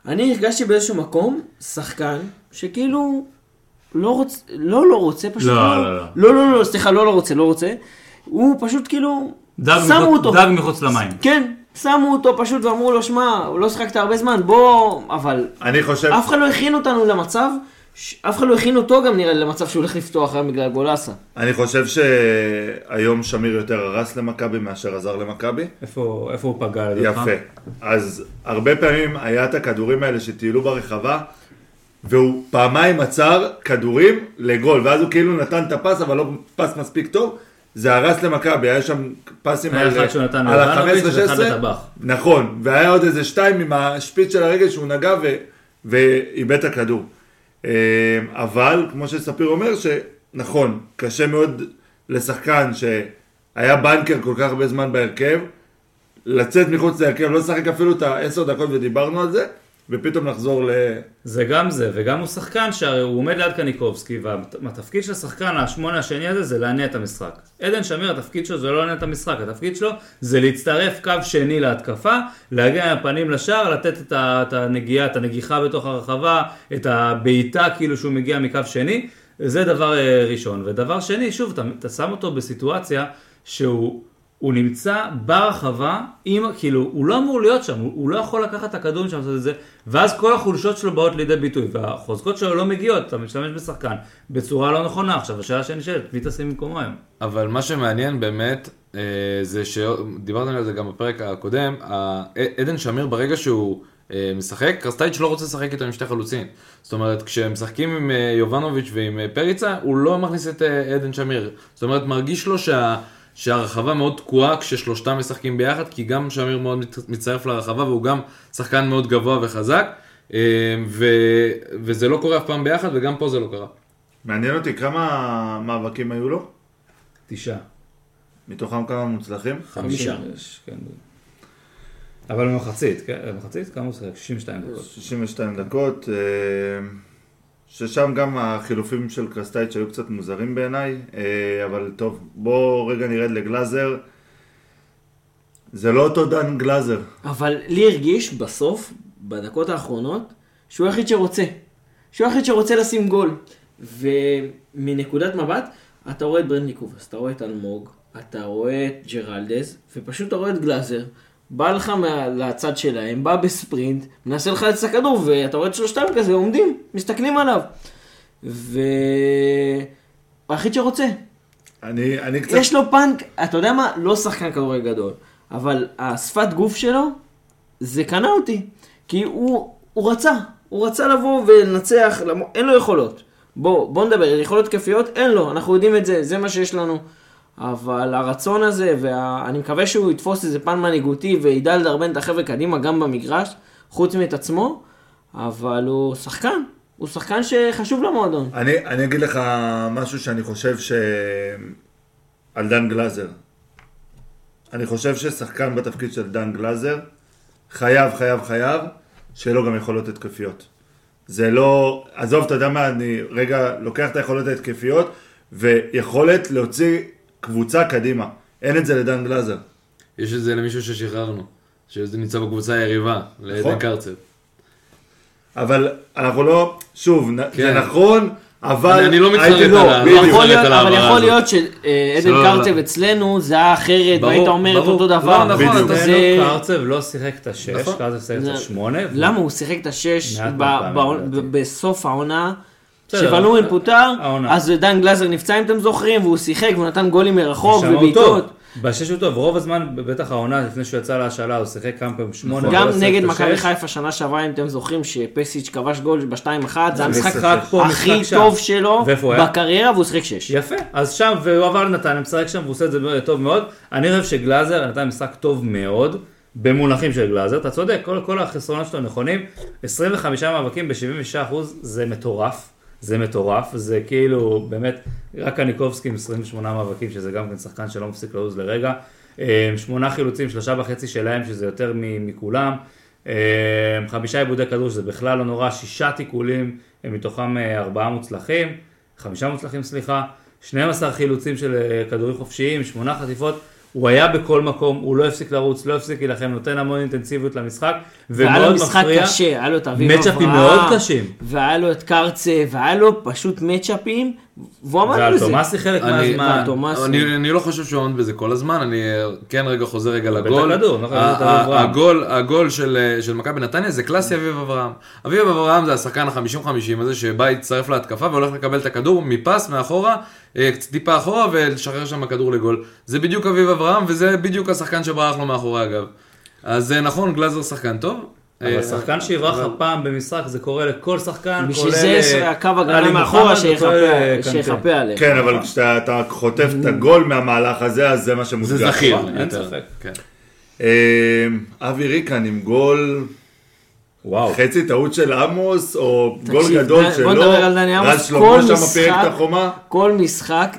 אני הרגשתי באיזשהו מקום שחקן שכאילו לא רוצה, לא לא רוצה, פשוט לא, לא, לא, לא. לא, לא, לא, סליחה, לא לא רוצה, לא רוצה, הוא פשוט כאילו, דג שמו מחוץ- אותו, דג מחוץ למים. כן, שמו אותו פשוט ואמרו לו, שמע, לא שחקת הרבה זמן, בוא, אבל אני חושב, אף אחד לא הכין אותנו למצב, אף אחד לא הכין אותו גם נראה לי למצב שהוא הולך לפתוח היום בגלל גולסה. אני חושב שהיום שמיר יותר הרס למכבי מאשר עזר למכבי. איפה איפה הוא פגע לדעתך? יפה. אז הרבה פעמים היה את הכדורים האלה שטיילו ברחבה, והוא פעמיים עצר כדורים לגול, ואז הוא כאילו נתן את הפס, אבל לא פס מספיק טוב. זה הרס למכבי, היה שם פסים היה על על ליובנוביץ' ה-15-16. ואחד לטבח. נכון, והיה עוד איזה שתיים עם השפיץ של הרגל שהוא נגע ו- ואיבד את הכדור. אה, אבל, כמו שספיר אומר, שנכון, קשה מאוד לשחקן שהיה בנקר כל כך הרבה זמן בהרכב, לצאת מחוץ להרכב, לא לשחק אפילו את העשר דקות ודיברנו על זה, ופתאום לחזור ל... זה גם זה, וגם הוא שחקן שהרי הוא עומד ליד קניקובסקי, והתפקיד של השחקן השמונה השני הזה זה להניע את המשחק. עדן שמיר, התפקיד שלו זה לא להניע את המשחק, התפקיד שלו זה להצטרף קו שני להתקפה, להגיע עם הפנים לשער, לתת את, ה, את הנגיעה, את הנגיחה בתוך הרחבה, את הבעיטה כאילו שהוא מגיע מקו שני, זה דבר אה, ראשון. ודבר שני, שוב, אתה, אתה שם אותו בסיטואציה שהוא... הוא נמצא ברחבה, עם, כאילו, הוא לא אמור להיות שם, הוא, הוא לא יכול לקחת את הכדורים שם, לעשות את זה, ואז כל החולשות שלו באות לידי ביטוי, והחוזקות שלו לא מגיעות, אתה משתמש בשחקן בצורה לא נכונה. עכשיו, השאלה שנשאלת, מי תשים במקומו היום? אבל מה שמעניין באמת, אה, זה שדיברתם על זה גם בפרק הקודם, ה- עדן שמיר ברגע שהוא אה, משחק, קרסטייץ' לא רוצה לשחק איתו עם שתי חלוצים. זאת אומרת, כשהם משחקים עם אה, יובנוביץ' ועם אה, פריצה, הוא לא מכניס את אה, עדן שמיר. זאת אומרת, מרגיש לו שה... שהרחבה מאוד תקועה כששלושתם משחקים ביחד, כי גם שמיר מאוד מצטרף לרחבה והוא גם שחקן מאוד גבוה וחזק, אה, ו... וזה לא קורה אף פעם ביחד, וגם פה זה לא קרה. מעניין אותי כמה מאבקים היו לו? תשעה. מתוכם כמה מוצלחים? חמישה. יש, כן. אבל במחצית, כן, במחצית כמה הוא שיחק? 62 דקות. 62 דקות, אה, ששם גם החילופים של קרסטייץ' היו קצת מוזרים בעיניי, אה, אבל טוב, בואו רגע נרד לגלאזר. זה לא אותו דן גלאזר. אבל לי הרגיש בסוף, בדקות האחרונות, שהוא היחיד שרוצה. שהוא היחיד שרוצה לשים גול. ומנקודת מבט, אתה רואה את ברנדלי קובס, אתה רואה את אלמוג, אתה רואה את ג'רלדז, ופשוט אתה רואה את גלאזר. בא לך מה... לצד שלהם, בא בספרינט, מנסה לך את הכדור, ואתה רואה את שלושתם כזה עומדים, מסתכלים עליו. ו... הוא היחיד שרוצה. אני, אני קצת... יש לו פאנק, אתה יודע מה? לא שחקן כדורגל גדול, אבל השפת גוף שלו, זה קנה אותי. כי הוא, הוא רצה, הוא רצה לבוא ולנצח, למ... אין לו יכולות. בוא, בוא נדבר, יכולות כיפיות? אין לו, אנחנו יודעים את זה, זה מה שיש לנו. אבל הרצון הזה, ואני מקווה שהוא יתפוס איזה פן מנהיגותי וידע לדרבן את החבר'ה קדימה גם במגרש, חוץ מאת עצמו, אבל הוא שחקן, הוא שחקן שחשוב למועדון. אני, אני אגיד לך משהו שאני חושב ש... על דן גלאזר. אני חושב ששחקן בתפקיד של דן גלאזר חייב, חייב, חייב, שיהיה לו גם יכולות התקפיות. זה לא... עזוב, אתה יודע מה, אני רגע לוקח את היכולות ההתקפיות ויכולת להוציא קבוצה קדימה. אין את זה לדן גלאזר. יש את זה למישהו ששחררנו, שזה נמצא בקבוצה היריבה, לעדן נכון. קרצב. אבל אנחנו לא... שוב, כן. זה נכון, אבל... אני- אני לא מתחרט על לא, ה- בדיוק. לא על אבל ההעברה יכול הזאת. להיות שעדן שלא- קרצב אצלנו זה היה אחרת, והיית אומר את. אותו לא, דבר. נכון, זה- אצלנו קרצב לא שיחק את השש, נכון. קרצב שיחק את השמונה. למה הוא שיחק את השש. בסוף העונה? בסדר, שוולומן פוטר. אז דן גלזר נפצע אם אתם זוכרים, והוא שיחק והוא נתן גולים מרחוק ובעיטות. בשש הוא טוב, רוב הזמן, בטח העונה, לפני שהוא יצא להשאלה, הוא שיחק כמה פעמים שמונה. גם ולא שיחק נגד מכבי. חיפה שנה שעברה, אם אתם זוכרים, שפסיץ' כבש גול ב-2-1, זה המשחק הכי. טוב שלו? בקריירה, והוא שיחק 6. יפה, אז שם, והוא עבר לנתניה, משחק שם, והוא עושה את זה טוב מאוד. אני חושב שגלאזר נתן משחק טוב מאוד, במונחים של גלאזר, אתה צודק, כל החסרונות שלו נכונים. 25 מאבקים ב-76% זה מטורף, זה מטורף, זה כאילו, באמת, רק קניקובסקי עם 28 מאבקים, שזה גם כן שחקן שלא מפסיק ללוז לרגע. אה, שמונה חילוצים, שלושה וחצי שלהם, שזה יותר מכולם. אה, חמישה עיבודי כדור, שזה בכלל לא נורא, שישה תיקולים, הם מתוכם אה, ארבעה מוצלחים, חמישה מוצלחים, סליחה, 12 חילוצים של אה, כדורים חופשיים, שמונה חטיפות, הוא היה בכל מקום, הוא לא הפסיק לרוץ, לא הפסיק להילחם, נותן המון אינטנסיביות למשחק, והיה לו ומאוד משחק מפריע. קשה, היה לו את אביב אברהם. מצ'אפים מאוד קשים. והיה לו את קרצה, והיה לו פשוט מצ'אפים, והוא עמד ועל בזה. תומאסי חלק אני- מהזמן. תומאסי. אני, אני לא חושב שהוא עומד בזה כל הזמן, אני כן רגע חוזר רגע לגול. הכדור, נכון, זה. הגול, הגול של, של מכבי נתניה זה קלאסי אביב אברהם. אביב אברהם זה השחקן ה-50-50 הזה שבא להצטרף להתקפה והולך לקבל את הכדור מפס מאחורה, טיפה אחורה ולשחרר שם הכדור לגול. זה בדיוק אביב אברהם וזה בדיוק השחקן שברח לו מאחורי הגב. אז זה נכון, גלאזר שחקן טוב. אבל אה, שחקן שיברח לך אבל- פעם במשחק, זה קורה לכל שחקן, בשביל זה אה, הקו הגנה מאחורה שיחפה אה, עליהם. כן, אבל כשאתה אתה חוטף את הגול מהמהלך הזה, אז זה מה שמודגש. זה זכיר. נכון, אין. ספק. כן. אה, אבי ריקן עם גול, וואו. חצי טעות של עמוס, או גול תקשיב, גדול דן- שלו. בוא נדבר על דני עמוס, כל שם משחק- פירק את החומה. כל משחק,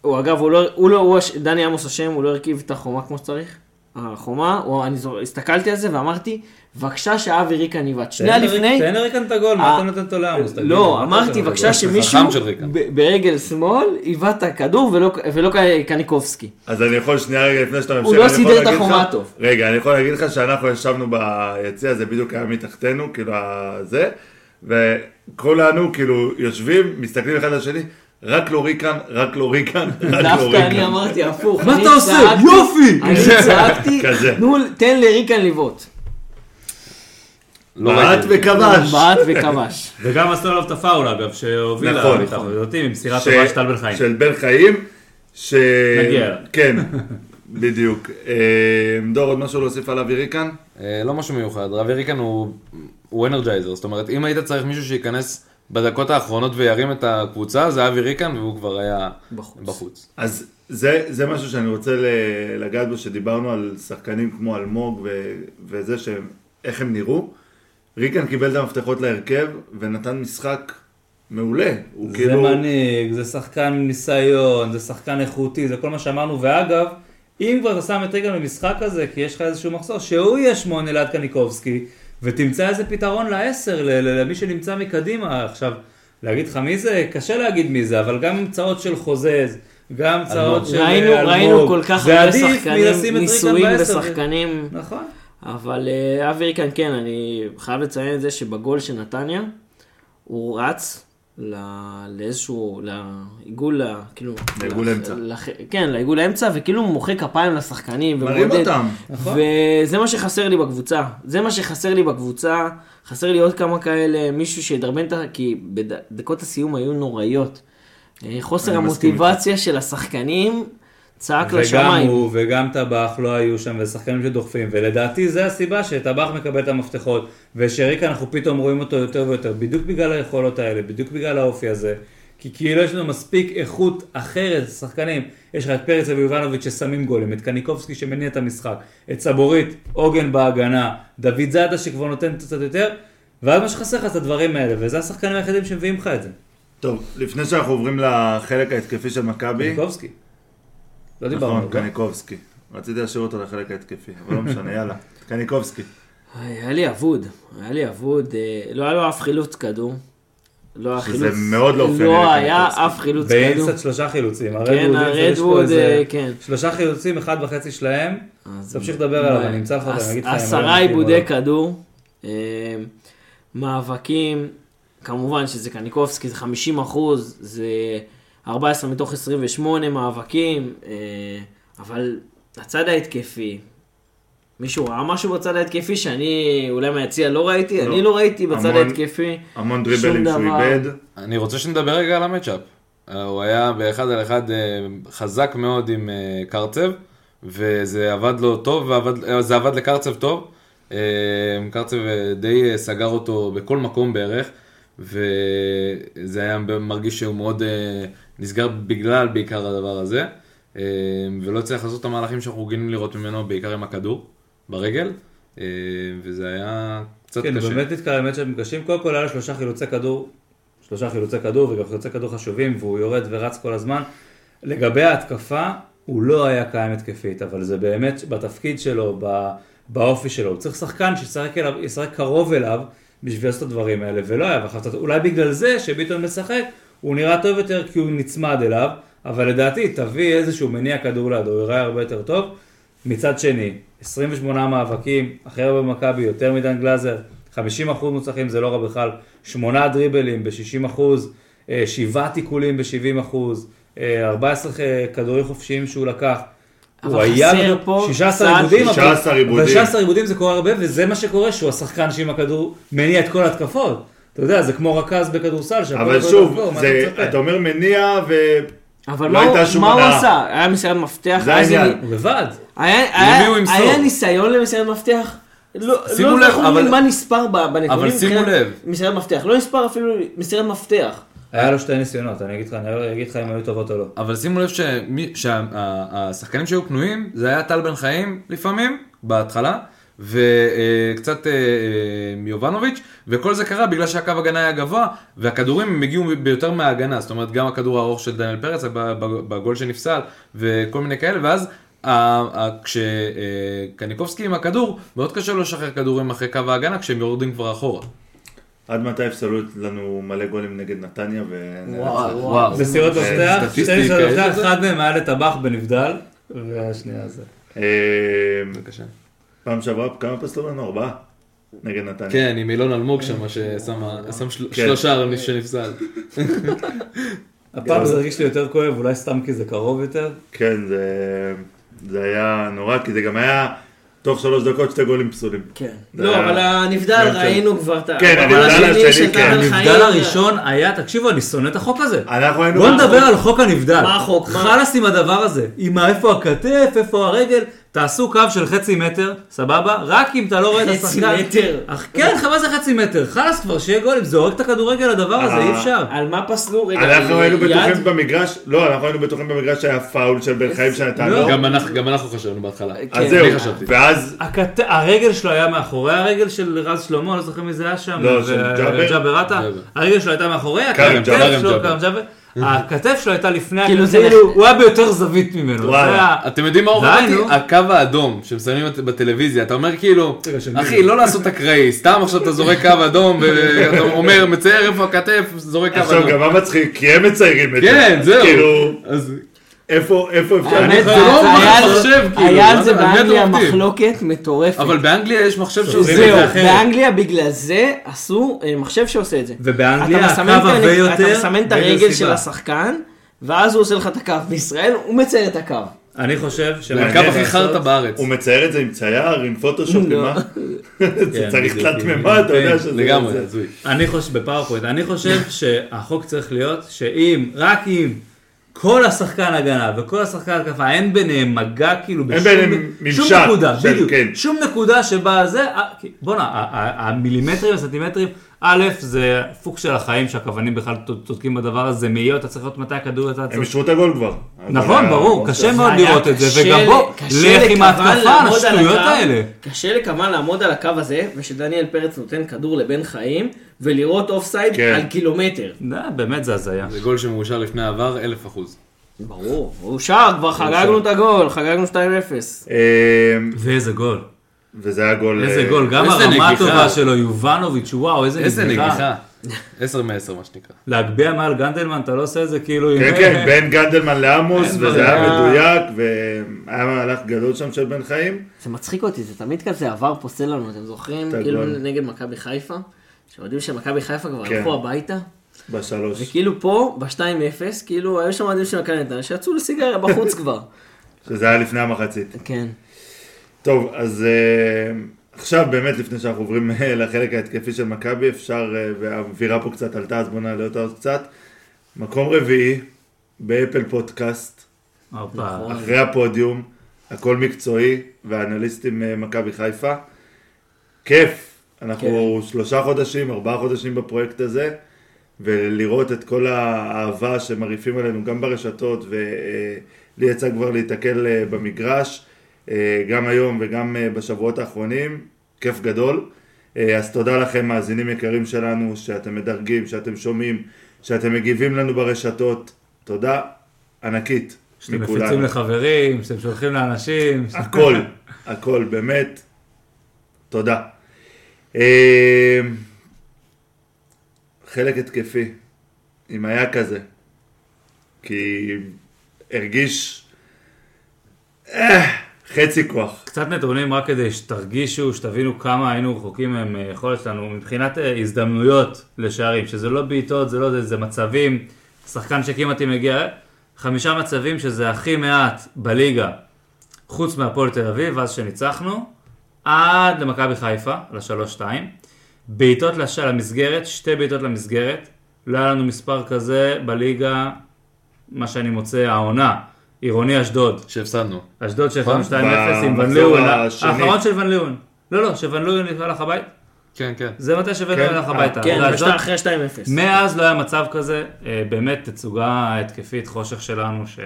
הוא אגב, הוא לא, הוא לא, הוא, הש- דני עמוס אשם, הוא לא הרכיב את החומה כמו שצריך. החומה, הוא, אני זו, הסתכלתי על זה ואמרתי, בבקשה שאבי ריקן יבעט. שנייה לפני, תן לריקן את הגול, מה אה, אתה נותן אותו לעמוס? לא, אמרתי בבקשה? שמישהו ריקן. ברגל שמאל יבעט את הכדור ולא, קניקובסקי. אז אני יכול שנייה רגע לפני שאתה ממשיך. הוא לא סידר את החומה טוב. רגע, אני יכול להגיד לך שאנחנו ישבנו ביציע, זה בדיוק היה מתחתנו, כאילו זה, וכולנו כאילו יושבים, מסתכלים אחד על השני, רק לא ריקן, רק לא ריקן, רק לא דווקא אני ריקן. אמרתי הפוך. מה אתה עושה? יופי! אני צעקתי, כזה. "תנו- תן לריקן לבעוט. לא בעט. וכבש. בעט וכבש. וגם עשו עליו את הפאול אגב, שהוביל נכון, נכון, נכון. ש- טובה של טל בן חיים. של בן חיים, ש... נגיע אליו. כן, בדיוק. אה, דור, עוד משהו להוסיף על אבי ריקן? אה, לא משהו מיוחד, אבי ריקן הוא, energizer, זאת אומרת, אם היית צריך מישהו שייכנס בדקות האחרונות וירים את הקבוצה, זה אבי ריקן, והוא כבר היה בחוץ. בחוץ. אז זה, זה משהו שאני רוצה ל- לגעת בו, שדיברנו על שחקנים כמו אלמוג ו, וזה, שהם, איך הם נראו. ריקן קיבל את המפתחות להרכב ונתן משחק מעולה. הוא זה כאילו... מנהיג, זה שחקן ניסיון, זה שחקן איכותי, זה כל מה שאמרנו, ואגב, אם כבר אתה שם את ריגן במשחק הזה, כי יש לך איזשהו מחסור, שהוא יהיה שמונה ליד קניקובסקי, ותמצא איזה פתרון לעשר, ל- ל- למי שנמצא מקדימה. עכשיו, להגיד לך מי זה? קשה להגיד מי זה, אבל גם המצאות של חוזז, גם המצאות של ראינו, אלמוג, ראינו כל כך זה הרבה עדיף שחקנים, מלשים את ריקן ניסויים בעשר. בשחקנים, נכון. אבל אה, אבי ריקן כן, אני חייב לציין את זה שבגול של נתניה, הוא רץ ל- לאיזשהו, לעיגול, ל- כאילו, לעיגול לח- אמצע. לח- כן, לעיגול האמצע, וכאילו הוא מוחא כפיים לשחקנים, מרים ומעודד. אותם. נכון. וזה מה שחסר לי בקבוצה. זה מה שחסר לי בקבוצה. חסר לי עוד כמה כאלה, מישהו שידרבן את ה... כי בדקות הסיום היו נוראיות. אה, חוסר המוטיבציה של השחקנים צעק וגם לשמיים. הוא וגם טבח לא היו שם, ושחקנים שדוחפים, ולדעתי זה הסיבה שטבח מקבל את המפתחות, ושריקה אנחנו פתאום רואים אותו יותר ויותר, בדיוק בגלל היכולות האלה, בדיוק בגלל האופי הזה. כי כאילו יש לנו מספיק איכות אחרת, שחקנים, יש לך את פרץ ויובנוביץ' ששמים גולים, את קניקובסקי שמניע את המשחק, את סבורית, עוגן בהגנה, דוד זאדה שכבר נותן קצת יותר, ואז מה שחסר לך זה הדברים האלה, וזה השחקנים היחידים שמביאים לך את זה. טוב, לפני שאנחנו עוברים לחלק ההתקפי של מכבי. קניקובסקי. לא דיברנו נכון, על זה. קניקובסקי. רציתי להשאיר אותו לחלק ההתקפי, אבל לא משנה, יאללה. קניקובסקי. היה לי אבוד, היה לי אבוד, אה, לא היה לו אף חילוץ כדור. לא היה שזה חילוץ, מאוד לא אופייני לא היה. אף חילוץ כדור. באינסט שלושה חילוצים, כן, הרדווד, כן. שלושה חילוצים, אחד וחצי שלהם, תמשיך לדבר עליו, אני אמצא לך אותם, אני אגיד לך עשרה לא עיבודי לא. כדור, אה, מאבקים, כמובן שזה קניקובסקי, זה 50 אחוז, זה 14 מתוך 28 מאבקים, אה, אבל הצד ההתקפי, מישהו ראה משהו בצד ההתקפי שאני אולי מהיציע לא ראיתי? אני לא ראיתי בצד המון- ההתקפי. המון דריבלים שהוא. איבד. אני רוצה שנדבר רגע על המצ'אפ. אה, הוא היה באחד על אחד אה, חזק מאוד עם קרצב, וזה עבד לו טוב, ועבד, זה עבד לקרצב טוב. קרצב די סגר אותו בכל מקום בערך, וזה היה מרגיש שהוא מאוד נסגר בגלל בעיקר הדבר הזה, אה, ולא הצליח לעשות את המהלכים שאנחנו רגילים לראות ממנו, בעיקר עם הכדור, ברגל, אה, וזה היה קצת כן, קשה. באמת נתקע למצ'אפים קשים. קודם כל היה לו שלושה חילוצי כדור, שלושה חילוצי כדור, וגם חילוצי כדור חשובים, והוא יורד ורץ כל הזמן. לגבי ההתקפה, הוא לא היה קיים התקפית, אבל זה באמת בתפקיד שלו, באופי שלו. הוא צריך שחקן שישחק קרוב אליו בשביל לעשות את הדברים האלה, ולא היה. ואחר- אולי בגלל זה שביטון משחק, הוא נראה טוב יותר כי הוא נצמד אליו, אבל לדעתי, תביא איזשהו מניע כדור לידו, הוא יראה הרבה יותר טוב. מצד שני, 28 מאבקים, הכי הרבה במכבי, יותר מדן גלאזר, 50% מוצלחים זה לא רע בכלל, 8 דריבלים ב-60%, 7 תיקולים ב-70%, 14 כדורים חופשיים שהוא לקח. אבל הוא היה פה 16 צד- עיבודים, אבל- 16 עיבודים. אבל 16 עיבודים זה קורה הרבה, וזה מה שקורה, שהוא השחקן שעם הכדור מניע את כל ההתקפות. אתה יודע, זה כמו רכז בכדורסל, שהכל אבל עובר שוב, זה- אתה מצפה? אתה אומר מניע ו... אבל לא מה הוא- הייתה שום מה הוא. עשה? היה מסירת מפתח? זה העניין. אני- לבד. היה- היה ימסור? היה ניסיון למסירת מפתח? לא שימו לא לב, אבל- מה נספר ב- בנתונים. אבל שימו לב. מסירת מפתח. לא נספר אפילו מסירת מפתח. היה לו שתי ניסיונות, אני אגיד לך, אני אגיד לך אם היו טובות או לא. אבל שימו לב שהשחקנים שהיו פנויים, זה היה טל בן חיים לפעמים, בהתחלה, וקצת אה, אה, מיובנוביץ', וכל זה קרה בגלל שהקו הגנה היה גבוה, והכדורים הם הגיעו ביותר מההגנה, זאת אומרת גם הכדור הארוך של דניאל פרץ בגול שנפסל, וכל מיני כאלה, ואז כשקניקובסקי עם הכדור, מאוד קשה לו לשחרר כדורים אחרי קו ההגנה כשהם יורדים כבר אחורה. עד מתי יפסלו לנו מלא גולים נגד נתניה ו... וואו. מסירות זה מפתח, שתי מפתח, זה? אחד מהם היה לטבח בנבדל, והשנייה זה. אה, בבקשה. פעם שעברה כמה פסלו לנו? ארבעה? נגד נתניה. כן, עם אילון אלמוג שם, ששם כן. שלושה שנפסל. הפעם זה הרגיש לי יותר כואב, אולי סתם כי זה קרוב יותר. כן, זה... זה היה נורא, כי זה גם היה תוך שלוש דקות שתי גולים פסולים. כן. לא, אבל הנבדל ראינו כבר את ה... כן, הנבדל השני, כן. הנבדל הראשון היה, תקשיבו, אני שונא את החוק הזה. אנחנו היינו... בוא נדבר על חוק הנבדל. מה החוק? חלאס עם הדבר הזה. עם איפה הכתף, איפה הרגל. תעשו קו של חצי מטר, סבבה? רק אם אתה לא רואה את חצי השחקן. מטר. אך כן, חבל זה חצי מטר. חלאס כבר, שיהיה גולים. זה הורג את הכדורגל הדבר הזה, אה. אי אפשר. על מה פסלו? רגע, אנחנו היינו? בטוחים במגרש, לא, אנחנו היינו בטוחים במגרש שהיה פאול של בן חיים שנתן לא. לו. גם אנחנו- גם אנחנו חשבנו בהתחלה. אז כן, זהו. ואז. הרגל שלו היה מאחורי הרגל של רז שלמה, לא זוכר מי זה היה שם. לא, של ג'אבר. ג'אבר עטה. ג'אבר. הרגל שלו הייתה מאחורי, כרם הכתף ג'אבר. הכתף שלו הייתה לפני, כאילו זה- כאילו, הוא היה ביותר זווית ממנו. וואלה. אתם יודעים מה אותי? נו. הקו האדום את- בטלוויזיה, אתה אומר כאילו, אחי? לא לעשות אקראי, סתם עכשיו אתה זורק קו אדום, ואתה אומר, מצייר איפה הכתף, זורק קו עכשיו אדום. גם מה מצחיק, כי הם מציירים את זה. כן, זהו. איפה איפה אפשר... האמת, זה לא מה על- חושב, כאילו, היה על מה זה זה- באנגליה? מחלוקת מטורפת. אבל באנגליה יש מחשב זהו, זהו, את זה אחרת. באנגליה בגלל זה עשו אה, מחשב שעושה את זה. ובאנגליה אתה הקו מסמן את ה- עבה יותר, אתה מסמן את הרגל של. השחקן, ואז הוא עושה לך את הקו. בישראל הוא מצייר את הקו. אני חושב זה שמה הקו הכי חרטא בארץ. הוא מצייר את זה עם צייר, עם פוטושופ, עם לא. מה? זה כן, צריך תלת עם- מימד, אתה יודע כן, שזה... לגמרי, זה- הזוי. אני חושב, ב PowerPoint, אני חושב שהחוק צריך להיות שאם, רק אם כל השחקן הגנה וכל השחקן התקפה, אין ביניהם מגע כאילו אין בשום ביניהם שום ממשק נקודה, של- בדיוק, כן. שום נקודה שבה זה, אה, כי- בואנה, ה- ה- המילימטרים, הסנטימטרים, א', זה פוק של החיים שהקוונים בכלל צודקים בדבר הזה, מאיות, אתה צריך לראות מתי הכדור יצא. הם אישרו את הגול כבר. נכון, אבל- ברור, קשה מאוד היה לראות את זה, קשה וגם בוא, קשה לך עם ההתקפה על לעמוד על השטויות הקו, האלה. קשה לכוון לעמוד על הקו הזה, ושדניאל פרץ נותן כדור לבן חיים, ולראות offside כן. על קילומטר. די, באמת זה הזיה. זה גול שמאושר לפני העבר, אלף אחוז. ברור, הוא שר, כבר חגגנו את הגול, חגגנו 2-0. אה, ואיזה גול. וזה היה גול... איזה אה, גול, גם הרמה נגיחה. הטובה שלו, יובנוביץ', וואו, איזה איזה נגיחה. נגיחה. עשר מעשר מה שנקרא. להגביה מעל גנדלמן, אתה לא עושה את זה כאילו... כן, כן, בין גנדלמן לעמוס, וזה. היה מדויק, והיה מהלך גדול שם של בן חיים. זה מצחיק אותי, זה תמיד כזה עבר פוסל לנו, אתם זוכרים? כאילו. נגד מכבי חיפה, שהאוהדים של מכבי חיפה כבר כן. הלכו הביתה, בשלוש. וכאילו פה, ב-2-0, כאילו, היו שם אוהדים של מכבי נתניה שיצאו לסיגריה בחוץ כבר. שזה היה לפני המחצית. כן. טוב, אז אה, עכשיו באמת לפני שאנחנו עוברים אה, לחלק ההתקפי של מכבי, אפשר, אה, והאווירה פה קצת עלתה, אז בואו נעלה אותה עוד קצת. מקום רביעי באפל פודקאסט. נכון. אחרי הפודיום, הכל מקצועי, והאנליסטים אה, מכבי חיפה. כיף, אנחנו שלושה חודשים, ארבעה חודשים בפרויקט הזה, ולראות את כל האהבה שמרעיפים עלינו גם ברשתות, ולי יצא כבר להתקל אה, במגרש, אה, גם היום וגם אה, בשבועות האחרונים, כיף גדול. אז תודה לכם מאזינים יקרים שלנו, שאתם מדרגים, שאתם שומעים, שאתם מגיבים לנו ברשתות, תודה ענקית. שאתם מכולנו. מפיצים לחברים, שאתם שולחים לאנשים. הכל, הכל, באמת, תודה. אה, חלק התקפי, אם היה כזה, כי הרגיש אה, חצי כוח. קצת נתונים רק כדי שתרגישו, שתבינו כמה היינו רחוקים מהיכולת שלנו מבחינת אה, הזדמנויות לשערים, שזה לא בעיטות, זה לא זה, זה מצבים, שחקן שכמעט אם מגיע, חמישה מצבים שזה הכי מעט בליגה, חוץ מהפועל תל אביב, אז שניצחנו, עד למכבי חיפה, לשלוש-שתיים, בעיטות לש- למסגרת, שתי בעיטות למסגרת, לא היה לנו מספר כזה בליגה, מה שאני מוצא, העונה, עירוני אשדוד. שהפסדנו. אשדוד שהפסדנו 2-0 עם ון ליאון. האחרון של ון ליאון. לא, לא, שוון ליאון הלך הבית. כן, כן. זה מתי שוון כן. ליאון הלך הביתה. כן, אחרי 2-0. מאז לא היה מצב כזה, אה, באמת תצוגה התקפית, חושך שלנו. ש...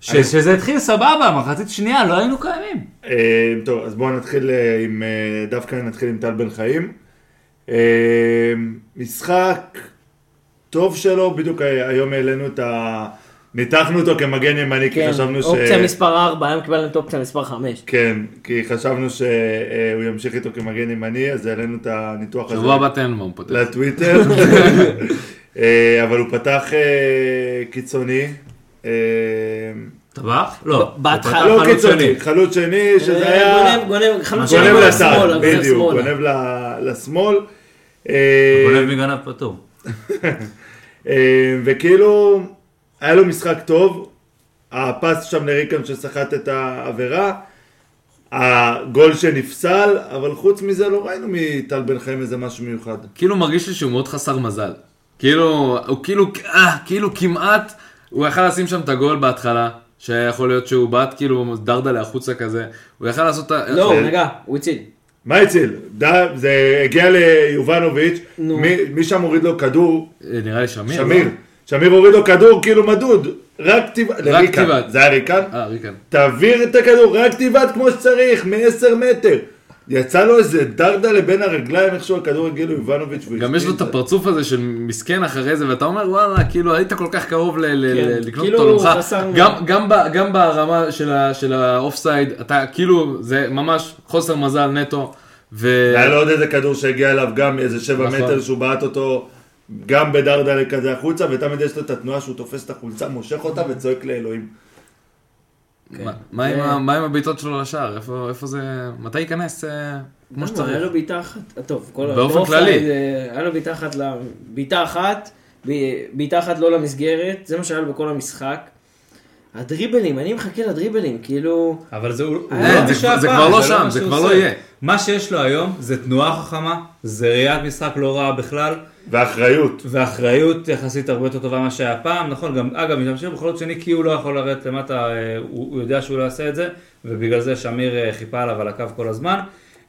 שזה התחיל סבבה, מחצית שנייה, לא היינו קיימים. אה, טוב, אז בואו נתחיל אה, עם, אה, דווקא נתחיל עם טל בן חיים. אה, משחק טוב שלו, בדיוק היום העלינו את ה... ניתחנו אותו כמגן ימני, כי כן, חשבנו ש... אופציה מספר 4, היום קיבלנו את אופציה מספר 5. כן, כי חשבנו שהוא ימשיך איתו כמגן ימני, אז העלינו את הניתוח הזה שבוע הבא תן מה הוא פותח. לטוויטר. אבל הוא פתח קיצוני. אה, טבח? לא. בהתחלה- לא קיצוני, שני. חלוץ שני, שזה היה... אה, גונב, גונב, חלוץ גונב שני לצד, לשמאל, גונב בדיוק, שמאלה. גונב לשמאל. אה, גונב מגנב פטור. אה, וכאילו, היה לו משחק טוב, הפס שם לריקן שסחט את העבירה, הגול שנפסל, אבל חוץ מזה לא ראינו מטל בן חיים איזה משהו מיוחד. כאילו מרגיש לי שהוא מאוד חסר מזל. כאילו, הוא כאילו, אה, כאילו כמעט, הוא יכל לשים שם את הגול בהתחלה, שיכול להיות שהוא בעט כאילו דרדלה החוצה כזה, הוא יכל לעשות את ה... לא, זה- רגע, הוא הציל. מה הציל? זה הגיע ליובנוביץ', נו. מי, שם הוריד לו כדור? אה, נראה לי שמיר. שמיר. לא? שמיר הוריד לו כדור כאילו מדוד, רק תיבד, לריקן, תיבד. זה היה ריקן? אה, ריקן. תעביר את הכדור, רק תיבד כמו שצריך, מ-10 מטר. יצא לו איזה דרדלה בין הרגליים, איכשהו הכדור הגיע ליובנוביץ' גם יש לו את. הפרצוף הזה של מסכן אחרי זה, ואתה אומר וואלה, כאילו היית כל כך קרוב כן, לקנות כאילו אותו ממך. חסר- גם- ברמה של האוף סייד, אתה כאילו, זה ממש חוסר מזל נטו. היה לו עוד איזה כדור שהגיע אליו גם איזה 7 נכון. מטר שהוא בעט אותו גם בדרדלה כזה החוצה, ותמיד יש לו את התנועה שהוא תופס את החולצה, מושך אותה וצועק לאלוהים. מה- מה עם עם הבעיטות שלו לשער? איפה איפה זה... מתי ייכנס אה, כמו? שצריך? היה לו בעיטה אחת, טוב, כל באופן כללי. אה, היה לו בעיטה אחת, בעיטה אחת, בעיטה אחת לא למסגרת, זה מה שהיה לו בכל המשחק. הדריבלים, אני מחכה לדריבלים, כאילו... אבל זה הוא אה, לא זה מישהו כבר- זה כבר לא שם, זה כבר לא. יהיה. מה שיש לו היום זה תנועה חכמה, זה ראיית משחק לא רעה בכלל, ואחריות. ואחריות יחסית הרבה יותר טובה ממה שהיה פעם, נכון, גם, אגב, משתמשים בחולות שני כי הוא לא יכול לרדת למטה, אה, הוא, הוא יודע שהוא לא יעשה את זה, ובגלל זה שמיר אה, חיפה עליו על הקו כל הזמן.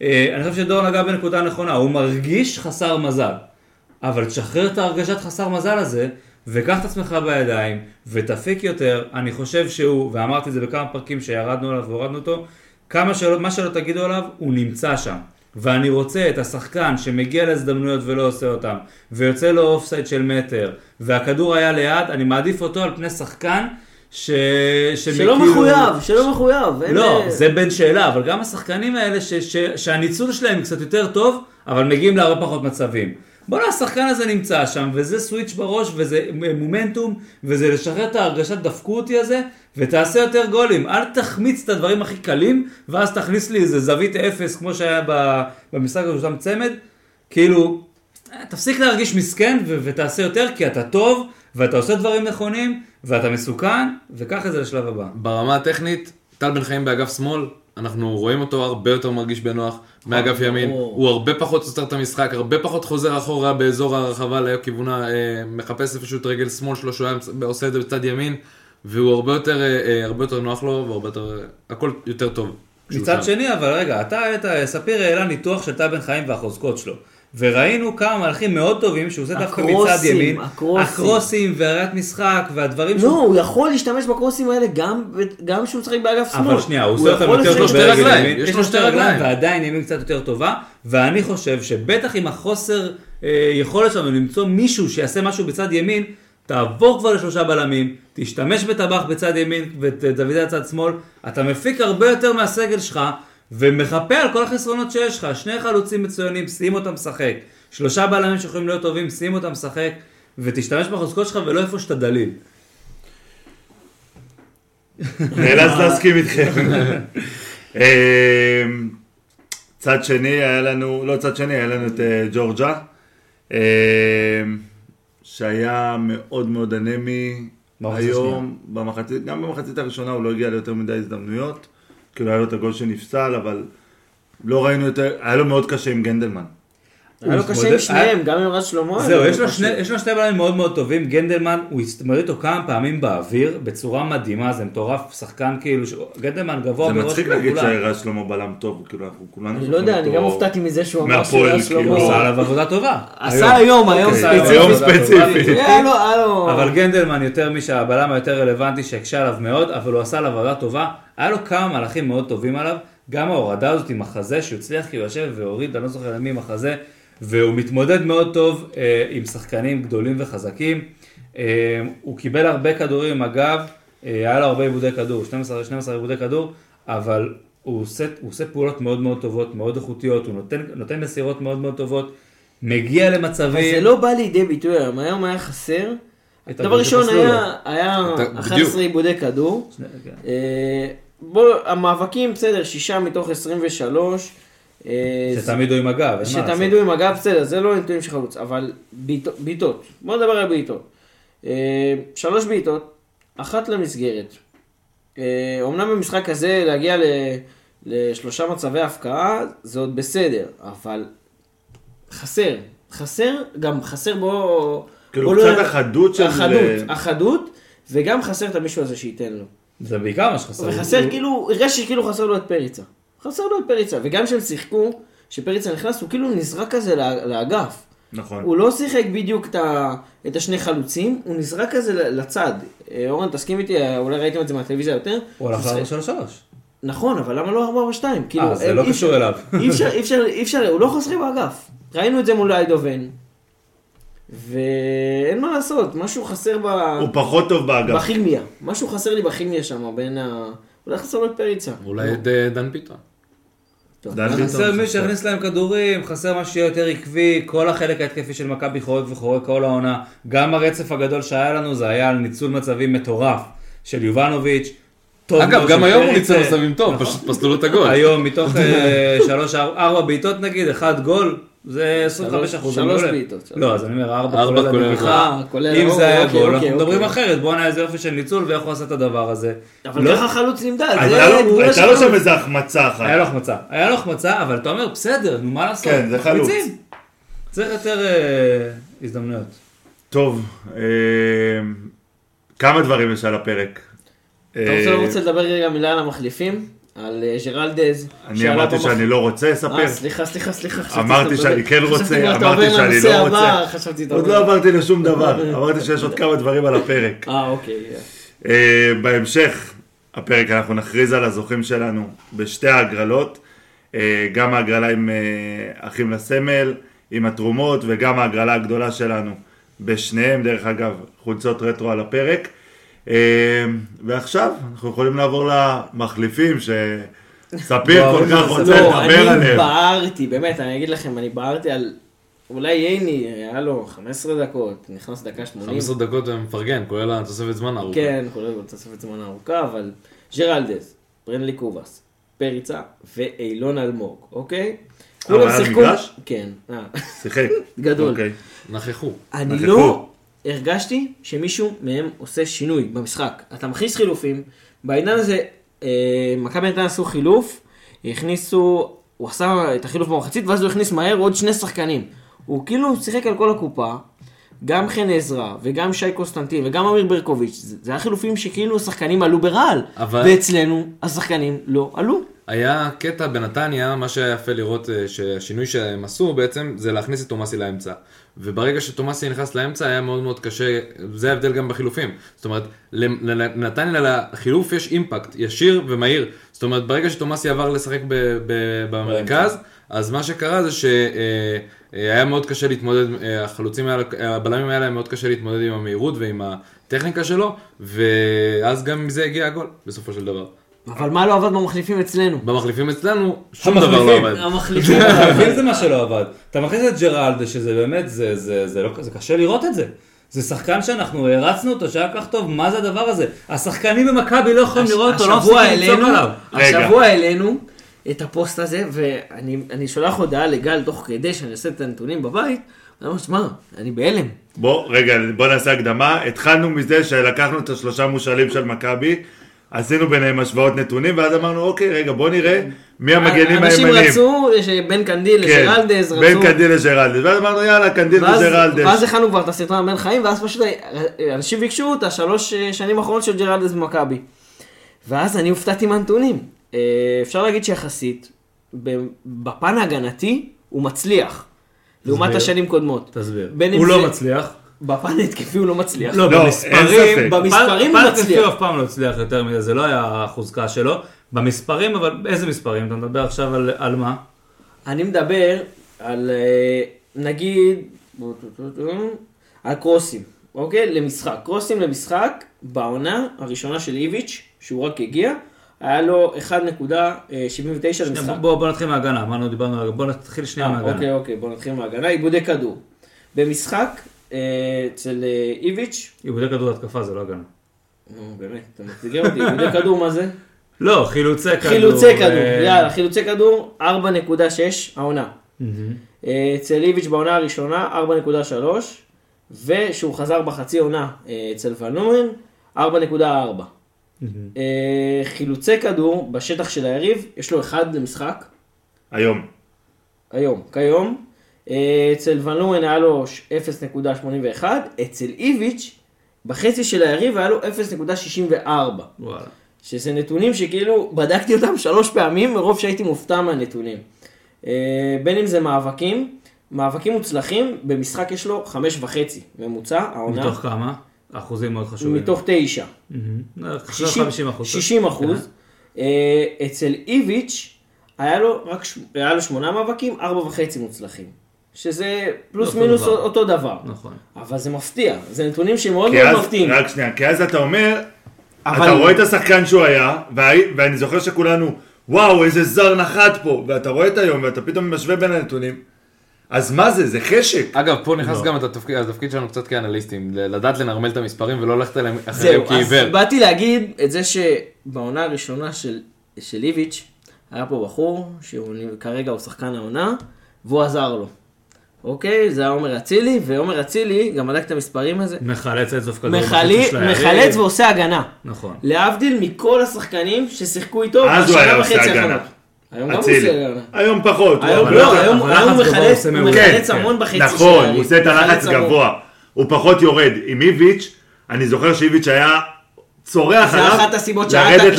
אני חושב שדור נגע בנקודה נכונה, הוא מרגיש חסר מזל, אבל תשחרר את ההרגשת חסר מזל הזה, וקח את עצמך בידיים, ותפיק יותר, אני חושב שהוא, ואמרתי את זה בכמה פרקים שירדנו עליו והורדנו אותו, כמה שלא, מה שלא תגידו עליו, הוא נמצא שם. ואני רוצה את השחקן שמגיע להזדמנויות ולא עושה אותם, ויוצא לו אופסייד של מטר, והכדור היה ליד, אני מעדיף אותו על פני שחקן ש... שלא כאילו- מחויב, שלא מחויב. אין, לא, זה בין שאלה, אבל גם השחקנים האלה ש, ש, שהניצול שלהם קצת יותר טוב, אבל מגיעים להרבה פחות מצבים. בוא'נה, השחקן הזה נמצא שם, וזה סוויץ' בראש, וזה מומנטום, וזה לשחרר את ההרגשת דפקו אותי הזה, ותעשה יותר גולים. אל תחמיץ את הדברים הכי קלים, ואז תכניס לי איזה זווית אפס, כמו שהיה במשחק הזה שם צמד. כאילו, תפסיק להרגיש מסכן ו- ותעשה יותר, כי אתה טוב, ואתה עושה דברים נכונים, ואתה מסוכן, וקח את זה לשלב הבא. ברמה הטכנית, טל בן חיים באגף שמאל, אנחנו רואים אותו הרבה יותר מרגיש בנוח מאגף ימין. הוא הרבה פחות סותר את המשחק, הרבה פחות חוזר אחורה באזור הרחבה לכיוונה, אה, מחפש איפשהו את רגל שמאל שלו, שהוא עושה את זה בצד ימין, והוא הרבה יותר, אה, אה, הרבה יותר נוח לו, והרבה יותר, הכל יותר טוב. מצד. שני, אבל רגע, אתה ספיר העלה ניתוח של טל בן חיים והחוזקות שלו. וראינו כמה מהלכים מאוד טובים שהוא עושה דווקא מצד ימין. הקרוסים. הקרוסים והראיית משחק והדברים נו, הוא יכול להשתמש בקרוסים האלה גם כשהוא משחק באגף שמאל. אבל שנייה, הוא עושה אותם יותר טוב ברגל ימין, יש לו שתי רגליים. ועדיין ימין קצת יותר טובה, ואני חושב שבטח עם החוסר אה, יכולת שלנו למצוא מישהו שיעשה משהו בצד ימין, תעבור כבר לשלושה בלמים, תשתמש בטבח בצד ימין ודוידה בצד שמאל, אתה מפיק הרבה יותר מהסגל שלך, ומחפה על כל החסרונות שיש לך, שני חלוצים מצוינים, שים אותם משחק, שלושה בלמים שיכולים להיות טובים, שים אותם משחק, ותשתמש בחוזקות שלך ולא איפה שאתה דליל. נאלץ להסכים איתכם. אמ, צד שני היה לנו, לא צד שני, היה לנו את אה, ג'ורג'ה, אמ, שהיה מאוד מאוד אנמי היום, במחצית, גם במחצית הראשונה הוא לא הגיע ליותר מדי הזדמנויות, כאילו היה לו את הגול שנפסל, אבל לא ראינו יותר, היה לו מאוד קשה עם גנדלמן. היה לו קשה עם שניהם, גם עם רז שלמה. זהו, היה יש לו. שני, יש לו שני בלמים מאוד מאוד טובים, גנדלמן, הוא הסתמד איתו כמה פעמים באוויר, בצורה מדהימה, זה מטורף, שחקן כאילו, ש- גנדלמן גבוה זה מראש מצחיק להגיד. שרז שלמה בלם טוב, כאילו אנחנו כולנו אני לא יודע, אני גם הופתעתי מזה שהוא אמר שהוא מהפועל, רז שלמה. כאילו. הוא עשה עליו עבודה טובה. עשה היום, היום אוקיי, ספציפית. אבל גנדלמן יותר מי שהבלם היותר רלוונטי שהקשה עליו מאוד, אבל הוא עשה עליו עבודה טובה. היה לו כמה מהלכים מאוד טובים עליו, גם ההורדה הזאת עם החזה, שהוא הצליח כאילו לשבת והוריד, אני לא זוכר למי עם החזה, והוא מתמודד מאוד טוב אה, עם שחקנים גדולים וחזקים. אה, הוא קיבל הרבה כדורים עם הגב, אה, היה לו הרבה עיבודי כדור, 12, 12 עיבודי כדור, אבל הוא עושה, הוא עושה פעולות מאוד מאוד טובות, מאוד איכותיות, הוא נותן, נותן מסירות מאוד מאוד טובות, מגיע אבל למצבים. זה לא בא לידי ביטוי היום, היום היה חסר. דבר ראשון. היה, היה אתה- 11 בדיוק. עיבודי כדור. כן. אה, בוא, המאבקים בסדר, שישה מתוך 23. אה, שתמיד הוא עם הגב. שתמיד הוא עם הגב, בסדר, זה לא נתונים של חלוץ, אבל בעיטות- בוא נדבר על בעיטות. אה, שלוש בעיטות, אחת למסגרת. אה, אומנם במשחק הזה להגיע ל- לשלושה מצבי הפקעה זה עוד בסדר, אבל חסר, חסר, גם חסר בו... כאילו לא- קצת החדות של... החדות, החדות, וגם חסר את המישהו הזה שייתן לו. זה בעיקר מה שחסר. וחסר הוא- כאילו, הרגשתי שכאילו חסר לו את פריצה. חסר לו את פריצה, וגם כשהם שיחקו, כשפריצה נכנס, הוא כאילו נזרק כזה לאגף. נכון. הוא לא שיחק בדיוק את, ה, את השני חלוצים, הוא נזרק כזה לצד. אה, אורן, תסכים איתי, אה, אולי ראיתם את זה מהטלוויזיה יותר. הוא הלך ל-4 3 3 נכון, אבל למה לא 4 4 2? כאילו, זה אה, לא אי קשור אליו. אי אפשר, אי אפשר, אי אפשר, הוא לא לשחק באגף. ראינו את זה מול איידובן. ואין מה לעשות, משהו חסר ב... הוא פחות טוב באגף. בכימיה. משהו חסר לי בכימיה שם, בין ה... אולי חסר לו את פריצה. אולי את אה, דן ביטון חסר מי. שיכניס להם כדורים, חסר משהו שיהיה יותר עקבי, כל החלק ההתקפי של מכבי חורק וחורק כל העונה. גם הרצף הגדול שהיה לנו זה היה על ניצול מצבים מטורף של יובנוביץ'. טוב אגב, גם היום הוא. ניצל מצבים טוב, פשוט פסלו לו את הגול. היום מתוך אה, שלוש, ארבע ארבע בעיטות נגיד, אחד גול, זה 25 אחוז. שלוש בעיטות. לא, אז אני אומר ארבע כולל הנגיחה. אה, אם זה היה אוקיי, גול, אוקיי, אנחנו מדברים אוקיי. אחרת, בואנה איזה יופי של ניצול ואיך הוא עשה את הדבר הזה. אבל לא- ככה חלוץ נמדד, הייתה לו-. שם איזה החמצה אחת. היה לו החמצה, היה לו החמצה, אבל אתה אומר, בסדר, נו מה לעשות, כן, זה חלוץ. צריך יותר אה, הזדמנויות. טוב, אה, כמה דברים יש על הפרק. אתה רוצה לא רוצה לדבר רגע מילה על המחליפים? על אה, ג'רלדז. אני אמרתי שאני לא רוצה לספר. אה, סליחה, סליחה, סליחה. אמרתי שאני כן רוצה, אמרתי שאני לא רוצה. עוד. לא עברתי לשום דבר, אמרתי שיש עוד כמה דברים על הפרק. אה, אוקיי. אה, בהמשך הפרק אנחנו נכריז על הזוכים שלנו בשתי ההגרלות, אה, גם ההגרלה עם אה, אחים לסמל, עם התרומות, וגם ההגרלה הגדולה שלנו בשניהם, דרך אגב, חולצות רטרו על הפרק. אה, ועכשיו אנחנו יכולים לעבור למחליפים שספיר כל כך רוצה לדבר אני עליהם. בערתי, באמת, אני אגיד לכם, אני בערתי על... אולי ייני, היה לו 15 דקות, נכנס דקה 80. 15 דקות ומפרגן, כולל התוספת זמן ארוכה. כן, כולל תוספת זמן ארוכה, אבל ג'רלדז, ברנלי קובאס, פריצה ואילון אלמוג, אוקיי? כולם היה שיחקו... כן, אה, שיחק. גדול. אוקיי. נכחו. אני. לא הרגשתי שמישהו מהם עושה שינוי במשחק. אתה מכניס חילופים, בעניין הזה אה, מכבי נתניה עשו חילוף, הכניסו, הוא עשה את החילוף במחצית ואז הוא הכניס מהר עוד שני שחקנים. הוא כאילו שיחק על כל הקופה, גם חן עזרא וגם שי קוסטנטין וגם אמיר ברקוביץ', זה, זה היה חילופים שכאילו השחקנים עלו ברעל, אבל- ואצלנו השחקנים לא עלו. היה קטע בנתניה, מה שהיה יפה לראות אה, שהשינוי שהם עשו בעצם זה להכניס את תומאסי לאמצע. וברגע שתומאסי נכנס לאמצע היה מאוד מאוד קשה, זה ההבדל גם בחילופים. זאת אומרת, לנתניה לחילוף יש אימפקט ישיר ומהיר. זאת אומרת, ברגע שתומאסי עבר לשחק ב- ב- במרכז, אז מה שקרה זה שהיה מאוד קשה להתמודד, אה, החלוצים האלה, הבלמים האלה היה מאוד קשה להתמודד עם המהירות ועם הטכניקה שלו, ואז גם מזה הגיע הגול בסופו של דבר. אבל מה לא עבד במחליפים אצלנו? במחליפים אצלנו, שום דבר לא עובד. המחליפים, המחליפים זה מה שלא עבד. אתה מכניס את ג'רלדה, שזה באמת, זה, זה, זה, לא, זה קשה לראות את זה. זה שחקן שאנחנו הרצנו אותו, שהיה כל כך טוב, מה זה הדבר הזה? השחקנים במכבי לא יכולים לראות אותו, לא מפסיקים לצעוק עליו. השבוע העלינו את הפוסט הזה, ואני אני שולח הודעה לגל תוך כדי שאני עושה את הנתונים בבית, אני אומר, שמע, אני בהלם. בוא, רגע, בוא נעשה הקדמה. התחלנו מזה שלקחנו את השלושה מושאלים של מכבי, עשינו ביניהם השוואות נתונים, ואז אמרנו, אוקיי, רגע, בוא נראה מי המגנים אנשים הימנים. רצו שבין קנדיל כן, לג'רלדז, רצו... בין קנדיל לג'רלדס. ואז אמרנו, יאללה, קנדיל ואז, וג'רלדס. ואז הכנו כבר את הסרטון הבן חיים, ואז פשוט אנשים ביקשו את השלוש אה, שנים האחרונות של ג'רלדס במכבי. ואז אני הופתעתי מהנתונים. אה, אפשר להגיד שיחסית, בפן ההגנתי, הוא מצליח. לעומת תסביר. השנים קודמות. תסביר. בין הוא לא מצליח. בפן ההתקפי הוא לא מצליח. לא, לא, במספרים. במספרים פן- הוא פן התקפי מצליח. הוא אף פעם לא הצליח יותר מזה, זה לא היה החוזקה שלו. במספרים, אבל איזה מספרים? אתה מדבר עכשיו על, על מה? אני מדבר על, אה, נגיד, על קרוסים, אוקיי? למשחק. קרוסים למשחק, בעונה הראשונה של איביץ', שהוא רק הגיע, היה לו 1.79 למשחק. בוא, בוא נתחיל מההגנה, אמרנו, דיברנו, על- בוא נתחיל שנייה אה, מההגנה. אוקיי, אוקיי, בוא נתחיל מההגנה. עיבודי כדור. במשחק, אצל אה, איביץ', עיבודי כדור התקפה זה לא הגנה. נו, באמת, אתה מציגר אותי, עיבודי כדור מה זה? לא, חילוצי כדור. חילוצי כדור, אה, יאללה, חילוצי כדור, 4.6 העונה. אה, אצל איביץ' בעונה הראשונה 4.3, ושהוא חזר בחצי עונה אה, אצל ונומן 4.4. אה, חילוצי כדור בשטח של היריב, יש לו אחד למשחק, היום. היום, כיום. אה, אצל ונומן היה לו ש- 0.81, אצל איביץ' בחצי של היריב היה לו 0.64. וואלה. שזה נתונים שכאילו בדקתי אותם שלוש פעמים מרוב שהייתי מופתע מהנתונים. אה, בין אם זה מאבקים, מאבקים מוצלחים, במשחק יש לו חמש וחצי ממוצע, העונה, מתוך כמה? אחוזים מאוד חשובים. מתוך תשע. מהמם. אה, 60 50 אחוז. 60 אחוז. אה, אצל איביץ' היה לו רק היה לו שמונה מאבקים, ארבע וחצי מוצלחים. שזה פלוס אותו מינוס דבר. אותו דבר. נכון. אבל זה מפתיע, זה נתונים שמאוד כי מאוד אז, מפתיעים. רק שנייה, כי אז אתה אומר, אבל- אתה רואה את השחקן שהוא היה, והי- ואני זוכר שכולנו, וואו, איזה זר נחת פה, ואתה רואה את היום, ואתה פתאום משווה בין הנתונים, אז מה זה, זה חשק. אגב, פה נכנס לא. גם את התפקיד, התפקיד שלנו קצת כאנליסטים, לדעת לנרמל את המספרים ולא ללכת אליהם אחריהם זהו, אז כעיוור. באתי להגיד את זה שבעונה הראשונה של, של איביץ', היה פה בחור, שכרגע הוא שחקן העונה, והוא עזר לו. אוקיי? זה היה עומר אצילי, ועומר אצילי, גם בדק את המספרים הזה, מחלץ את סוף כדור. מחלי-. מחלץ ועושה הגנה. נכון. להבדיל מכל השחקנים ששיחקו איתו אז הוא היה בשנה עושה וחצי הגנה. האחרונות. היום גם הוא עושה. הגנה. היום פחות. היום לא, היום אבל היום הוא מחלץ- כן, המון בחצי של נכון. הוא עושה את הלחץ. גבוה. הוא פחות יורד. עם איביץ', אני זוכר שאיביץ' היה צורח זה עליו אחת הסיבות לרדת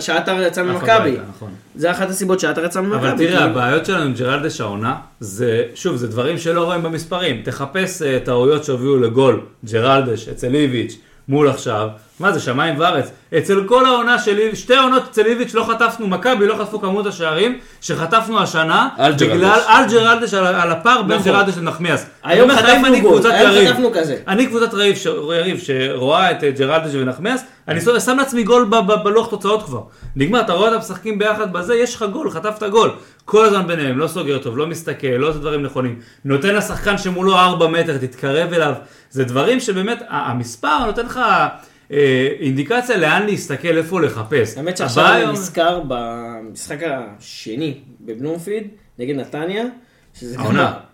שעטר- יצא ממכבי. נכון. זה אחת הסיבות שעטר יצא ממכבי. אבל תראה, כי- הבעיות שלנו עם ג'רלדש העונה, זה, שוב, זה דברים שלא רואים במספרים. תחפש אה, טעויות שהובילו לגול, ג'רלדש, אצל איביץ', מול עכשיו, מה זה, שמיים וארץ. אצל כל העונה של איביץ', שתי עונות אצל איביץ' לא חטפנו, מכבי לא חטפו כמות השערים שחטפנו השנה. בגלל, על ג'רלדש, על, על הפער בין נכון. ג'רלדש לנחמיאס. היום חטפנו אני גול, היום חטפנו כזה. אני קבוצת. יריב שרואה את אה, ג'רלדש ונחמיאס, אני שם- לעצמי גול בלוח תוצאות כבר. נגמר, אתה רואה אותם משחקים ביחד בזה, יש לך גול, חטפת גול. כל הזמן ביניהם, לא סוגר טוב, לא מסתכל, לא עושה דברים נכונים. נותן לשחקן שמולו 4 מטר, תתקרב אליו. זה דברים שבאמת, המספר נותן לך אה, אינדיקציה לאן להסתכל, איפה לחפש. האמת שעכשיו אני נזכר במשחק השני בבלומפיד, נגד נתניה, שזה גם...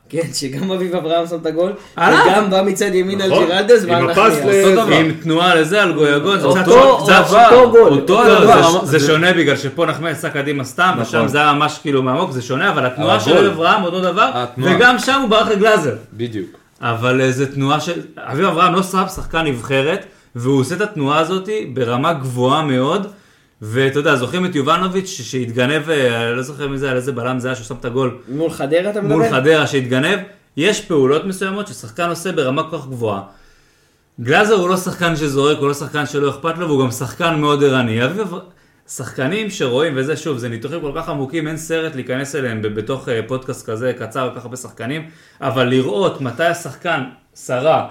כן, שגם אביב אברהם שם את הגול. וגם בא מצד ימין על נכון. ג'ירלדס, עם תנועה לזה על גויגון, זה קצת אותו- קצת- אותו גול. אותו. דבר. זה- זה שונה בגלל שפה נחמיאס יצא קדימה סתם, נכון. ושם זה היה ממש כאילו מעמוק, זה שונה, אבל התנועה של הגול. אברהם אותו דבר. וגם שם הוא ברח לגלאזר. בדיוק. אבל אה, זו תנועה של... אביב אברהם לא שם שחקן נבחרת, והוא עושה את התנועה הזאת ברמה גבוהה מאוד. ואתה יודע, זוכרים את יובנוביץ' שהתגנב, אה, לא זוכר מי זה, על איזה בלם זה היה שהוא שם את הגול מול חדרה אתה מדבר? מול חדרה שהתגנב. יש פעולות מסוימות ששחקן עושה ברמה כל כך גבוהה. גלאזר הוא לא שחקן שזורק, הוא לא שחקן שלא אכפת לו, והוא גם שחקן מאוד ערני. שחקנים שרואים, וזה שוב, זה ניתוחים כל כך עמוקים, אין סרט להיכנס אליהם בתוך אה, פודקאסט כזה קצר, כל כך הרבה שחקנים, אבל לראות מתי השחקן סרק,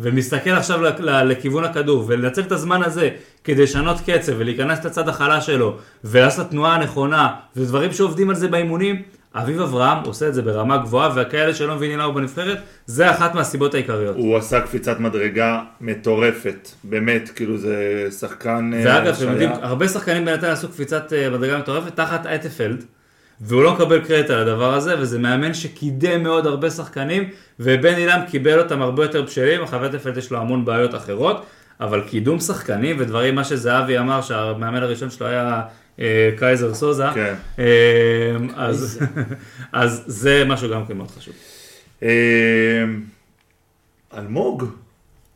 ומסתכל עכשיו לכיוון הכדור, ולנצל את הזמן הזה כדי לשנות קצב, ולהיכנס לצד החלש שלו, ולעשות את התנועה הנכונה, ודברים שעובדים על זה באימונים, אביב אברהם עושה את זה ברמה גבוהה, וכאלה שלא מבינים למה הוא בנבחרת, זה אחת מהסיבות העיקריות. הוא עשה קפיצת מדרגה מטורפת, באמת, כאילו זה שחקן... אה, ואגב, אתם יודעים, הרבה שחקנים בינתיים עשו קפיצת אה, מדרגה מטורפת תחת אייטפלד, והוא לא מקבל קרדיט על הדבר הזה, וזה מאמן שקידם מאוד הרבה שחקנים, ובן אילם קיבל אותם הרבה יותר בשלים, אחרי אייטפלד יש לו המון בעיות אחרות, אבל קידום שחקנים ודברים, מה שזהבי אמר, שהמאמן הראשון שלו היה אה, קייזר סוזה, כן. אה, אז, אז זה משהו גם כן מאוד חשוב. אה, אלמוג,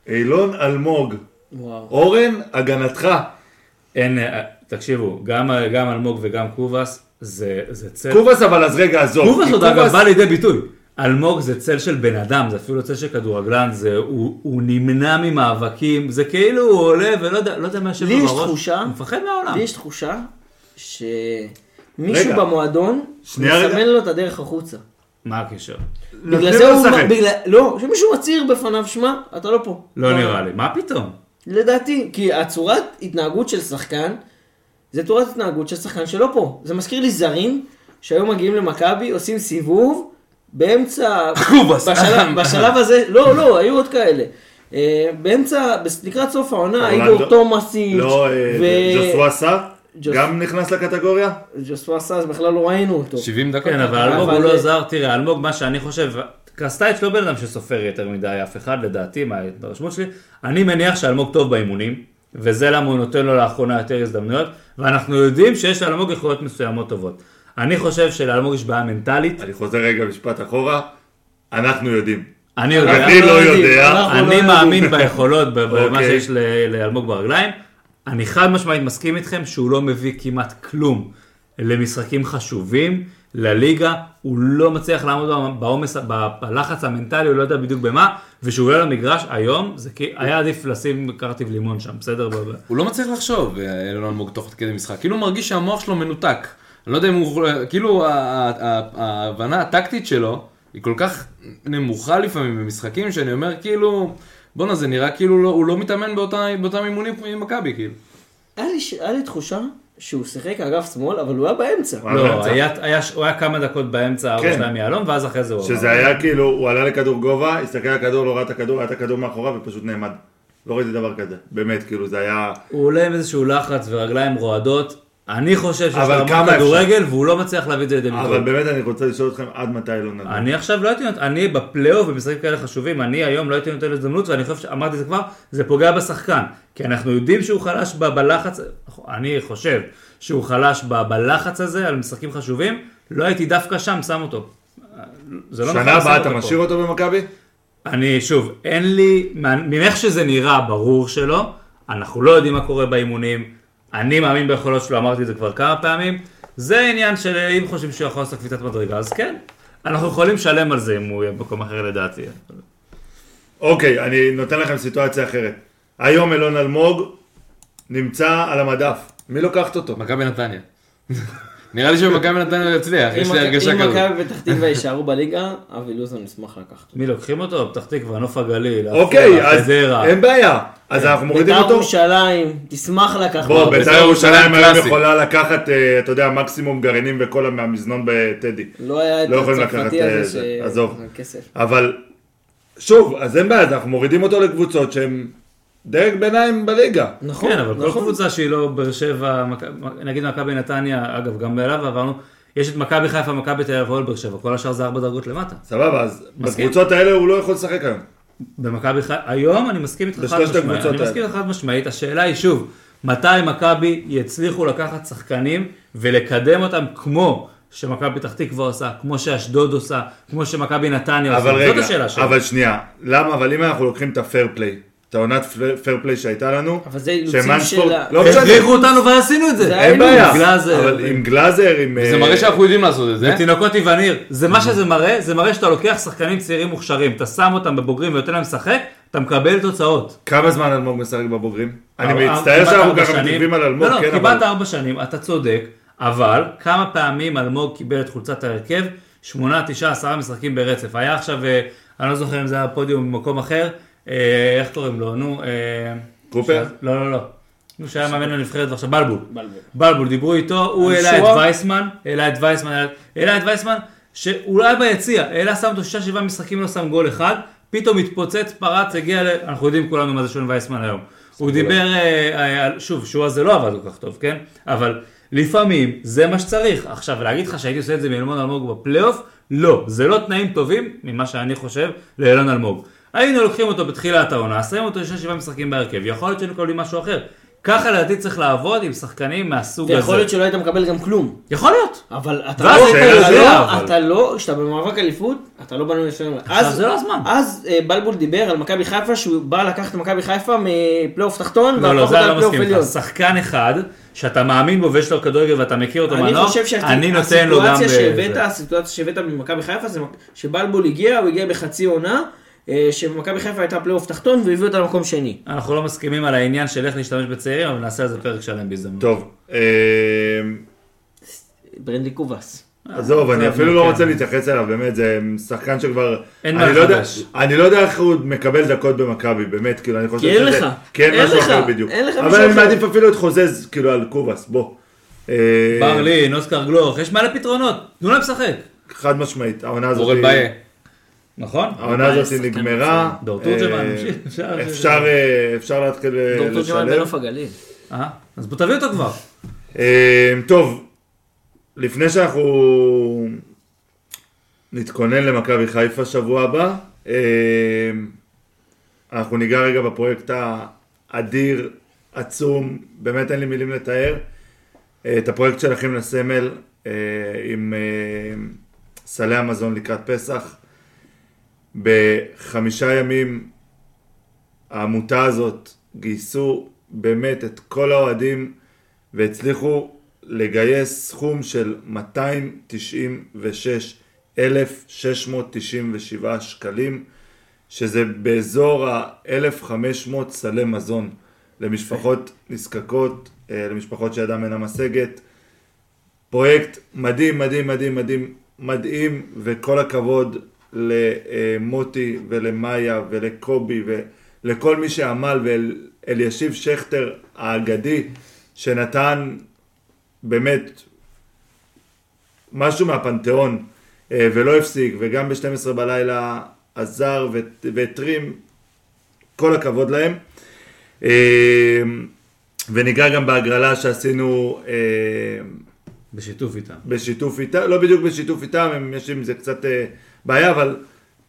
אילון אלמוג, וואו. אורן, הגנתך. אין, תקשיבו, גם, גם אלמוג וגם קובאס, זה, זה צל. קובאס אבל אז רגע עזוב. קובאס עוד אגב בא לידי ביטוי. אלמוג זה צל של בן אדם, זה אפילו לא צל של כדורגלן, זה, הוא, הוא נמנע ממאבקים, זה כאילו הוא עולה ולא יודע, לא יודע מה יושב לי יש בראש, תחושה- הוא מפחד מהעולם. לי יש תחושה שמישהו רגע. במועדון שנייה רגע. מסמן לו את הדרך החוצה. מה הקשר? בגלל זה הוא. בגלל, לא, שמישהו מצהיר בפניו, שמע, אתה לא פה. לא נראה לי, מה פתאום? לדעתי, כי הצורת התנהגות של שחקן, זה צורת התנהגות של שחקן שלא פה. זה מזכיר לי זרים שהיו מגיעים למכבי, עושים סיבוב, באמצע... בשלב, בשלב הזה, לא, לא, היו עוד כאלה. אה, באמצע, לקראת סוף העונה, איגור תומאסיץ' לא, אה, ג'וסווה סא, ג'וס- גם נכנס לקטגוריה? ג'וסווה סאס, בכלל לא ראינו אותו. 70 דקות. כן, אבל אלמוג הוא לא זר, תראה, אלמוג מה שאני חושב, קרסטייץ' לא בן אדם שסופר יותר מדי אף אחד, לדעתי, מההתרשמות שלי, אני מניח שאלמוג טוב באימונים, וזה למה הוא נותן לו לאחרונה יותר הזדמנויות, ואנחנו יודעים שיש לאלמוג יכולות מסוימות טובות. אני חושב שלאלמוג יש בעיה מנטלית, אני חוזר רגע משפט אחורה, אנחנו יודעים. אני יודע, אני לא יודעים, יודע. לא אני יודעים. מאמין ביכולות, ב- במה אוקיי. שיש לאלמוג ברגליים. אני חד משמעית מסכים איתכם שהוא לא מביא כמעט כלום למשחקים חשובים, לליגה, הוא לא מצליח לעמוד בעומס, בלחץ המנטלי, הוא לא יודע בדיוק במה, וכשהוא עולה למגרש היום, זה כי היה עדיף לשים קרטיב לימון שם, בסדר? הוא לא מצליח לחשוב, אה, אילון אלמוג, תוך כדי משחק. כאילו הוא מרגיש שהמוח שלו מנותק. אני לא יודע אם הוא... כאילו ה- ה- ה- ההבנה הטקטית שלו היא כל כך נמוכה לפעמים במשחקים, שאני אומר כאילו... בואנה, זה נראה כאילו לא- הוא לא מתאמן באותה- באותם אימונים עם מכבי, כאילו. היה לי, ש- היה לי תחושה שהוא שיחק אגף שמאל, אבל הוא היה באמצע. היה לא, באמצע. היה- היה- הוא היה כמה דקות באמצע, ארבע כן. שלהם יהלום, ואז אחרי זה הוא... שזה היה כאילו, הוא עלה לכדור גובה, הסתכל על הכדור, לא ראה את הכדור, ראה את הכדור מאחוריו ופשוט נעמד. לא ראיתי דבר כזה, באמת, כאילו זה היה... הוא עולה עם איזשהו לחץ ורגליים רועדות. אני חושב שיש לו המון? כדורגל והוא לא מצליח להביא את זה לידי ביטוי. אבל באמת אני רוצה לשאול אתכם עד מתי לא נדע. אני עכשיו לא הייתי נותן, אני בפלייאוף במשחקים כאלה חשובים, אני היום לא הייתי נותן לו הזדמנות ואני חושב שאמרתי את זה כבר, זה פוגע בשחקן. כי אנחנו יודעים שהוא חלש בלחץ, אני חושב שהוא חלש בלחץ הזה על משחקים חשובים, לא הייתי דווקא שם שם אותו. זה לא שנה הבאה אתה. משאיר אותו במכבי? אני, שוב, אין לי, מאיך שזה נראה, ברור שלא. אנחנו לא יודעים מה קורה באימונים. אני מאמין ביכולות שלו, אמרתי את זה כבר כמה פעמים. זה עניין של אם חושבים שהוא יכול לעשות קפיצת מדרגה, אז כן. אנחנו יכולים לשלם על זה אם הוא יהיה במקום אחר לדעתי. אוקיי, אני נותן לכם סיטואציה אחרת. היום אילון אלמוג נמצא על המדף. מי לוקחת אותו? מכבי נתניה. נראה לי שבמכבי נתניה הוא יצליח, יש לי אם הרגשה אם כזאת. מכבי פתח תקווה יישארו בליגה, אבי לוזון נשמח לקחת. אותו. מי לוקחים אותו? פתח תקווה, נוף הגליל, אוקיי, אז. אין בעיה. אז אנחנו מורידים בית"ר אותו. ירושלים, תשמח לקחת. בוא. בית"ר בית"ר ירושלים היום. יכולה לקחת, אתה יודע, מקסימום גרעינים וכל מהמזנון בטדי. לא היה את לא הצרפתי הזה זה, ש... עזוב. אבל, שוב, אז אין בעיה, אנחנו מורידים אותו לקבוצות שהן דרג ביניים בליגה. נכון, כן, אבל כל נכון. קבוצה שהיא לא באר שבע, מכ- נגיד מכבי נתניה, אגב, גם באליו עברנו, יש את מכבי חיפה, מכבי תל אביב והפועל באר שבע, כל השאר זה ארבע דרגות למטה. סבבה, אז מסכים. בקבוצות האלה הוא לא יכול לשחק היום. במכבי חיפה, היום אני מסכים איתך חד משמעית, אני האלה. מסכים איתך חד משמעית, השאלה היא שוב, מתי מכבי יצליחו לקחת שחקנים ולקדם אותם כמו שמכבי פתח תקווה עושה, כמו שאשדוד עושה, כמו שמכבי נתניה אבל עושה, זאת רגע, השאלה שלי. אבל שנייה, למה, אבל אם אנחנו לוקחים את ה fair play, את העונת fair play שהייתה לנו, אבל זה אילוצים של לא משנה, הכריחו אותנו ועשינו את זה. זה אין בעיה, גלאזר. אבל עם גלאזר, עם... זה אה, מראה שאנחנו יודעים לעשות את זה. ותינוקות איווניר, זה מה שזה מראה, זה מראה שאתה לוקח שחקנים צעירים מוכשרים, אתה שם אותם בבוגרים ונותן להם לשחק, אתה מקבל תוצאות. כמה זמן אלמוג משחק בבוגרים? אני מצטער שאנחנו ככה שנים. מטיבים על אלמוג, לא, לא, כן, אבל... ארבע שנים, אתה צודק, אבל כמה פעמים אלמוג קיבל את חולצת ההרכב? שמונה, תשעה, עשרה משחקים ברצף. היה עכשיו, אה, אני לא זוכר אם זה היה פודיום במקום אחר, איך קוראים לו? נו, אה, קופר? לא, לא, לא. נו, שהיה מאמן לנבחרת ועכשיו בלבול. בלבול. דיברו איתו, הוא על העלה את? וייסמן, העלה את וייסמן, העלה את וייסמן, לא היה ביציע, העלה שם אותו שישה שבעה משחקים, לא שם גול אחד, פתאום התפוצץ, פרץ, הגיע ל... אנחנו יודעים כולנו מה זה שון וייסמן היום. הוא דיבר, אה, אה, שוב, שועה זה לא עבד כל כך טוב, כן? אבל לפעמים זה מה שצריך. עכשיו, להגיד לך שהייתי עושה את זה מאלמון אלמוג בפלייאוף? לא, זה לא תנאים טובים ממה שאני חושב לאילון אלמוג. היינו לוקחים אותו בתחילת העונה, שמים אותו שישה שבעה משחקים בהרכב, יכול להיות שהיינו מקבלים משהו אחר. ככה לדעתי צריך לעבוד עם שחקנים מהסוג הזה. ויכול להיות שלא היית מקבל גם כלום. יכול להיות. אבל אתה לא, אתה לא. אתה לא, כשאתה במאבק אליפות, אתה לא בנוי לשלם. עכשיו זה לא הזמן. אז אה, בלבול דיבר על מכבי חיפה, שהוא בא לקחת את מכבי חיפה מפלייאוף תחתון, לא, לא, זה אני לא מסכים. איתך. שחקן אחד, שאתה מאמין בו ויש לו כדורגל ואתה מכיר אותו אני מהנוער, חושב אני נותן לו גם... שהסיטואציה ב- שהבאת, זה. הסיטואציה שהבאת במכבי חיפה, שבלבול הגיע, הוא הגיע בחצי עונה, אה, שמכבי חיפה הייתה פלייאוף תחתון, והביאו אותה למקום שני. אנחנו לא מסכימים על העניין של איך להשתמש בצעירים, אבל נעשה על זה פרק שלם בהזדמנות. טוב, אה, ברנדי קובאס. עזוב, אני זה אפילו לא כן. רוצה להתייחס אליו, באמת, זה שחקן שכבר... אין אני מה לא לחדש. אני לא יודע איך הוא מקבל דקות במכבי, באמת, כאילו, אני חושב כי אין שזה... לך. כי אין משהו לך. אחר בדיוק. אין לך אבל אני. מעדיף אפילו את חוזז, כאילו, על קובאס, בוא. אה, בר לין, אוסקר גלוך, יש מלא פתרונות, תנו להם לשחק. חד משמעית, העונה הזאת... אורל באיה. נכון? העונה הזאת שחקן נגמרה. דור תורג'מן, אה, אפשר- אה, להתחיל אה, דוקטור ג'מאל לשלם. בנוף הגליל. אה? אז בוא תביא אותו כבר. אה, טוב, לפני שאנחנו נתכונן למכבי חיפה שבוע הבא, אה, אנחנו ניגע רגע בפרויקט האדיר, עצום, באמת אין לי מילים לתאר, אה, את הפרויקט של אחים לסמל אה, עם אה, סלי המזון לקראת פסח. בחמישה ימים העמותה הזאת גייסו באמת את כל האוהדים והצליחו לגייס סכום של 296,697 שקלים, שזה באזור ה-1,500 סלי מזון למשפחות נזקקות, אה, למשפחות שידם אינה משגת. פרויקט מדהים, מדהים, מדהים, מדהים, מדהים, וכל הכבוד למוטי ולמאיה ולקובי ולכל מי שעמל ואלישיב שכטר האגדי שנתן באמת משהו מהפנתיאון אה, ולא הפסיק וגם ב-12 בלילה עזר והתרים כל הכבוד להם אה, וניגע גם בהגרלה שעשינו אה, בשיתוף איתם. בשיתוף איתם, לא בדיוק בשיתוף איתם, הם, יש עם זה קצת בעיה, אבל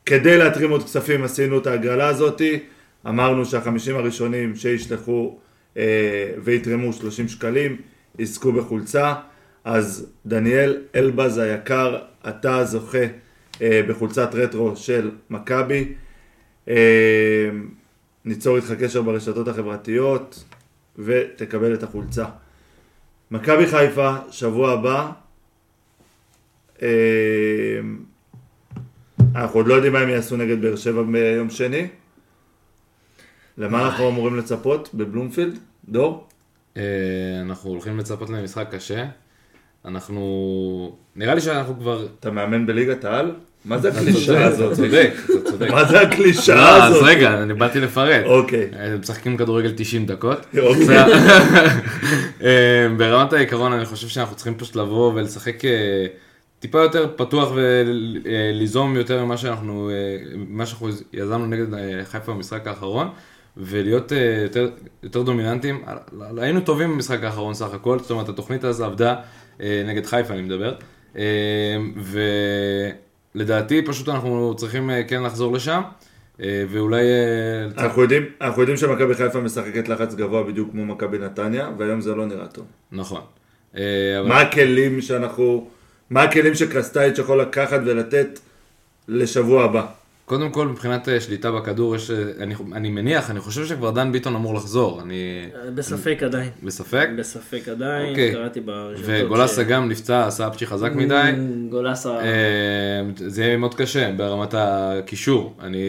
כדי להתרים עוד כספים עשינו את ההגרלה הזאתי, אמרנו שהחמישים הראשונים שישלחו אה, ויתרמו 30 שקלים, יזכו בחולצה, אז דניאל אלבז היקר, אתה זוכה אה, בחולצת רטרו של מכבי, אה, ניצור איתך קשר ברשתות החברתיות ותקבל את החולצה. מכבי חיפה, שבוע הבא. אה, אנחנו עוד לא יודעים מה הם יעשו נגד באר שבע ביום שני. למה אנחנו אמורים לצפות בבלומפילד? דור? אה, אנחנו הולכים לצפות למשחק קשה. אנחנו... נראה לי שאנחנו כבר... אתה מאמן בליגת העל? מה זה הקלישאה צודק, הזאת? אתה צודק, אתה צודק. מה זה לא, הקלישאה אז הזאת? רגע, אני באתי לפרט. אוקיי. אה, משחקים כדורגל 90 דקות. אוקיי. אה, ברמת העיקרון אני חושב שאנחנו צריכים פשוט לבוא ולשחק טיפה יותר פתוח וליזום יותר ממה שאנחנו, אה, ממה שאנחנו יזמנו נגד אה, חיפה במשחק האחרון. ולהיות אה, יותר, יותר דומיננטיים. היינו טובים במשחק האחרון סך הכל, זאת אומרת התוכנית הזו עבדה נגד חיפה אני מדבר. ולדעתי פשוט אנחנו צריכים כן לחזור לשם, ואולי... אנחנו יודעים, אנחנו יודעים שמכבי חיפה משחקת לחץ גבוה בדיוק כמו מכבי נתניה, והיום זה לא נראה טוב. נכון. אבל- מה הכלים שאנחנו, מה הכלים שקרסטייץ' יכול לקחת ולתת לשבוע הבא? קודם כל, מבחינת אה, שליטה בכדור, יש, אה, אני, אני מניח, אני חושב שכבר דן ביטון אמור לחזור, אני בספק עדיין. בספק. בספק עדיין, אוקיי. קראתי ברשתות. וגולסה ש- גם נפצע, עשה פצ'י חזק מדי. גולסה, אה, זה יהיה מאוד קשה ברמת הקישור. אני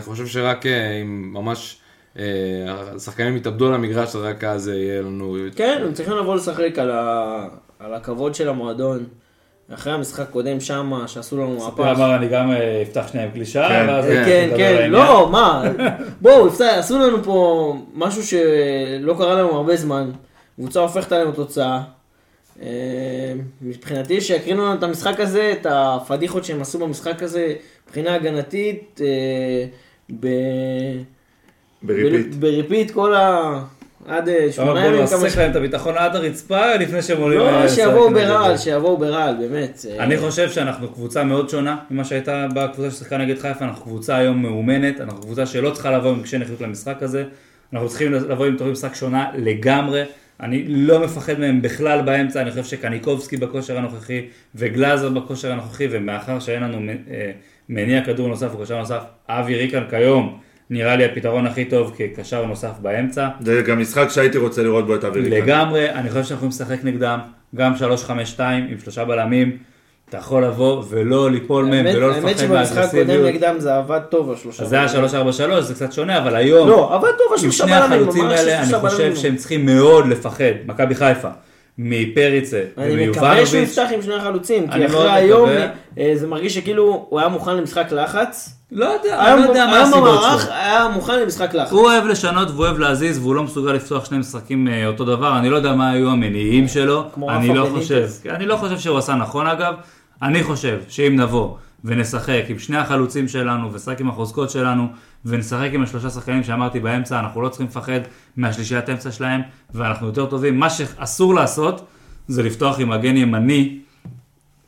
חושב שרק אה, אם ממש אה, השחקנים יתאבדו על המגרש, רק אז יהיה לנו... כן, הם צריכים לבוא לשחק על ה- על הכבוד של המועדון. אחרי המשחק קודם שם, שעשו לנו ספיר מהפך. אמר אני גם אה, אפתח שנייה עם קלישאה, כן, ואז כן, כן, כן. לא, מה, בואו, עשו לנו פה משהו שלא קרה לנו הרבה זמן. קבוצה הופכת עלינו תוצאה. אה, מבחינתי שיקרינו לנו את המשחק הזה, את הפדיחות שהם עשו במשחק הזה, מבחינה הגנתית, אה, ב... ב repeat. ב- ב repeat כל ה... עד אה, שמונה בוא ימים, כמה נעסק להם את הביטחון עד הרצפה לפני שהם עולים. לא, אה, שיבואו ברעל. שיבואו ברעל, באמת. אני חושב שאנחנו קבוצה מאוד שונה ממה שהייתה בקבוצה ששיחקה נגד חיפה, אנחנו קבוצה היום מאומנת, אנחנו קבוצה שלא צריכה לבוא עם קשי נחיתות למשחק הזה, אנחנו צריכים לבוא עם תורת משחק שונה לגמרי, אני לא מפחד מהם בכלל באמצע, אני חושב שקניקובסקי בכושר הנוכחי וגלאזר בכושר הנוכחי, ומאחר שאין לנו אה, מניע כדור נוסף או קשר נוסף, אבי ריקן כיום נראה לי הפתרון הכי טוב כקשר נוסף באמצע. זה גם משחק שהייתי רוצה לראות בו את אבירי. לגמרי, אני חושב שאנחנו יכולים לשחק נגדם, גם 3-5-2 עם שלושה בלמים, אתה יכול לבוא ולא ליפול מהם האמת- ולא האמת לפחד שבמשחק הקודם מהאגרסיביות. נגדם זה עבד טוב, השלושה. אז זה היה 3-4-3, זה קצת שונה, אבל היום, לא, עבד טוב עם השלושה שני בלמים. החלוצים ממש האלה, אני חושב בלמים. שהם צריכים מאוד לפחד, מכבי חיפה, מפריצה אני מקווה שהוא ומיובנוביץ'. יפתח עם שני החלוצים, אני כי אחרי היום מקווה. אה, זה מרגיש שכאילו הוא היה מוכן למשחק לחץ. לא יודע, אני לא יודע מה הסיבות שלו. היה מוכן למשחק לחץ. הוא אוהב לשנות והוא אוהב להזיז והוא לא מסוגל לפתוח שני משחקים אה, אותו דבר, אני לא יודע מה היו המניעים שלו, כמו אני לא. חושב, אני לא חושב שהוא עשה נכון אגב, אני חושב שאם נבוא ונשחק עם שני החלוצים שלנו ונשחק עם החוזקות שלנו ונשחק עם השלושה שחקנים שאמרתי באמצע, אנחנו לא צריכים לפחד מהשלישיית אמצע שלהם ואנחנו יותר טובים, מה שאסור לעשות זה לפתוח עם מגן ימני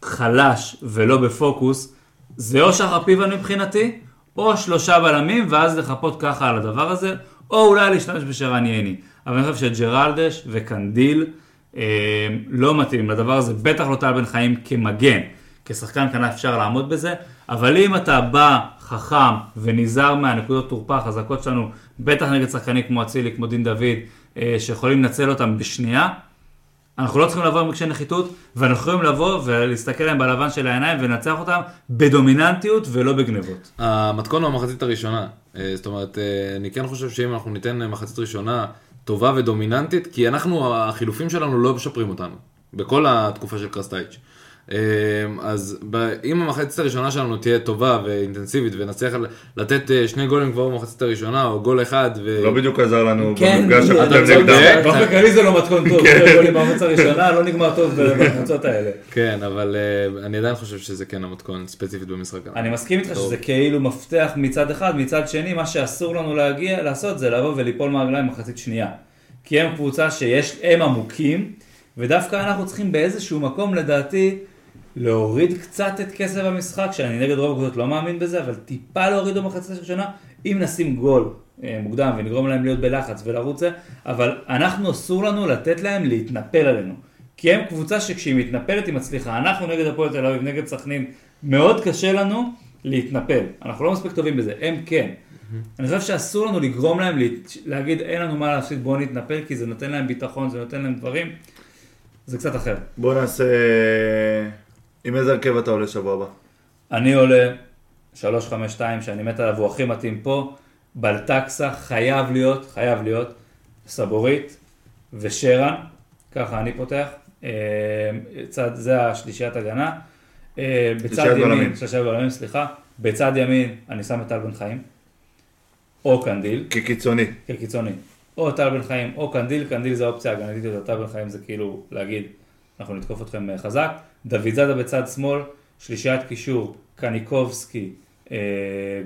חלש ולא בפוקוס, זה או שחר פיבן מבחינתי, או שלושה בלמים, ואז לחפות ככה על הדבר הזה, או אולי להשתמש בשרן ייני. אבל אני חושב שג'רלדש וקנדיל אה, לא מתאים לדבר הזה, בטח לא טל בן חיים כמגן. כשחקן כנף אפשר לעמוד בזה, אבל אם אתה בא חכם ונזהר מהנקודות תורפה החזקות שלנו, בטח נגד שחקנים כמו אצילי, כמו דין דוד, אה, שיכולים לנצל אותם בשנייה, אנחנו לא צריכים לבוא עם רגשי נחיתות, ואנחנו יכולים לבוא ולהסתכל להם בלבן של העיניים ולנצח אותם בדומיננטיות ולא בגנבות. המתכון הוא המחצית הראשונה. אה, זאת אומרת, אה, אני כן חושב שאם אנחנו ניתן מחצית ראשונה טובה ודומיננטית, כי אנחנו, החילופים שלנו לא משפרים אותנו, בכל התקופה של קרסטייץ'. אה, אז אם המחצית הראשונה שלנו תהיה טובה ואינטנסיבית ונצליח לתת אה, שני גולים כבר במחצית הראשונה, או גול אחד, ו... לא בדיוק עזר לנו כן, במפגש הקודם. נגדם. באופן כללי זה לא מתכון טוב, שני גולים במחצית הראשונה לא נגמר טוב בקבוצות האלה. כן, אבל אה, אני עדיין חושב שזה כן המתכון ספציפית במשחק. אני מסכים איתך. שזה כאילו מפתח מצד אחד, מצד שני מה שאסור לנו להגיע, לעשות זה לבוא וליפול מהרגליים מחצית שנייה. כי הם קבוצה שיש, הם עמוקים, ודווקא אנחנו צריכים באיזשהו מקום לדעתי להוריד קצת את כסף המשחק, שאני נגד רוב הקבוצות לא מאמין בזה, אבל טיפה להוריד במחצית הראשונה, אם נשים גול אה, מוקדם ונגרום להם להיות בלחץ ולרוץ זה, אבל אנחנו אסור לנו לתת להם להתנפל עלינו. כי הם קבוצה שכשהיא מתנפלת היא מצליחה. אנחנו נגד הפועל תל אביב, נגד סכנין, מאוד קשה לנו להתנפל. אנחנו לא מספיק טובים בזה, הם כן. אני חושב שאסור לנו לגרום להם להגיד אין לנו מה להפסיד בואו נתנפל כי זה נותן להם ביטחון, זה נותן להם דברים. זה קצת אחר. בוא נעשה... עם איזה הרכב אתה עולה שבוע הבא? אני עולה 352 שאני מת עליו, הוא הכי מתאים פה. בלטקסה חייב להיות, חייב להיות, סבורית ושרן, ככה אני פותח. אה, צד, זה השלישיית הגנה. אה, בצד ימין. שלישיית בלמים, סליחה. בצד ימין אני שם את טל בן חיים, או קנדיל, כקיצוני. כקיצוני. או טל בן חיים או קנדיל, קנדיל זה האופציה ההגנתית יותר, טל בן חיים זה כאילו להגיד, אנחנו נתקוף אתכם אה, חזק. דוד זאדה בצד שמאל, שלישיית קישור, קניקובסקי, אה,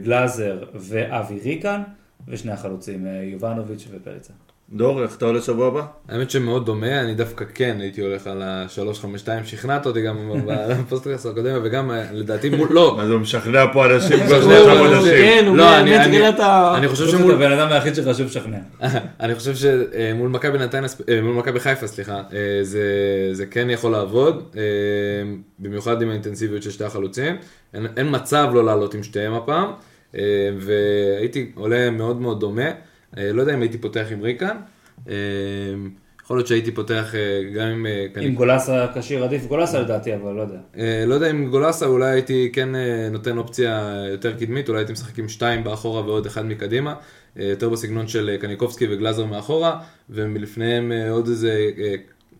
גלאזר ואבי ריקן, ושני החלוצים, אה, יובנוביץ' ופריצה. דור, איך אתה עולה שבוע הבא? האמת שמאוד דומה, אני דווקא כן הייתי הולך על ה-352, שכנעת אותי גם בפודקאסט הקודם, וגם אה, לדעתי מול, לא, אז הוא משכנע פה אנשים כבר הוא- חודשים. כן, הוא לא, אני- אני- מתחילת ה... אני חושב שמול, הבן אדם היחיד שחשוב לשכנע. אני חושב שמול מכבי נתניה, אה, מול מכבי חיפה, סליחה, אה, זה, זה כן יכול לעבוד, במיוחד עם האינטנסיביות של שתי החלוצים. אין, מצב לא לעלות עם שתיהם הפעם, והייתי עולה מאוד מאוד דומה. אה, לא יודע אם הייתי פותח עם ריקן, אה, יכול להיות שהייתי פותח אה, גם עם... קניק- גולסה כשיר עדיף גולסה לדעתי, אבל לא יודע. לא יודע אם גולסה, אולי הייתי כן נותן אופציה יותר קדמית, אולי הייתי משחק עם שתיים באחורה ועוד אחד מקדימה, יותר בסגנון של קניקובסקי וגלאזר מאחורה, ומלפניהם עוד איזה,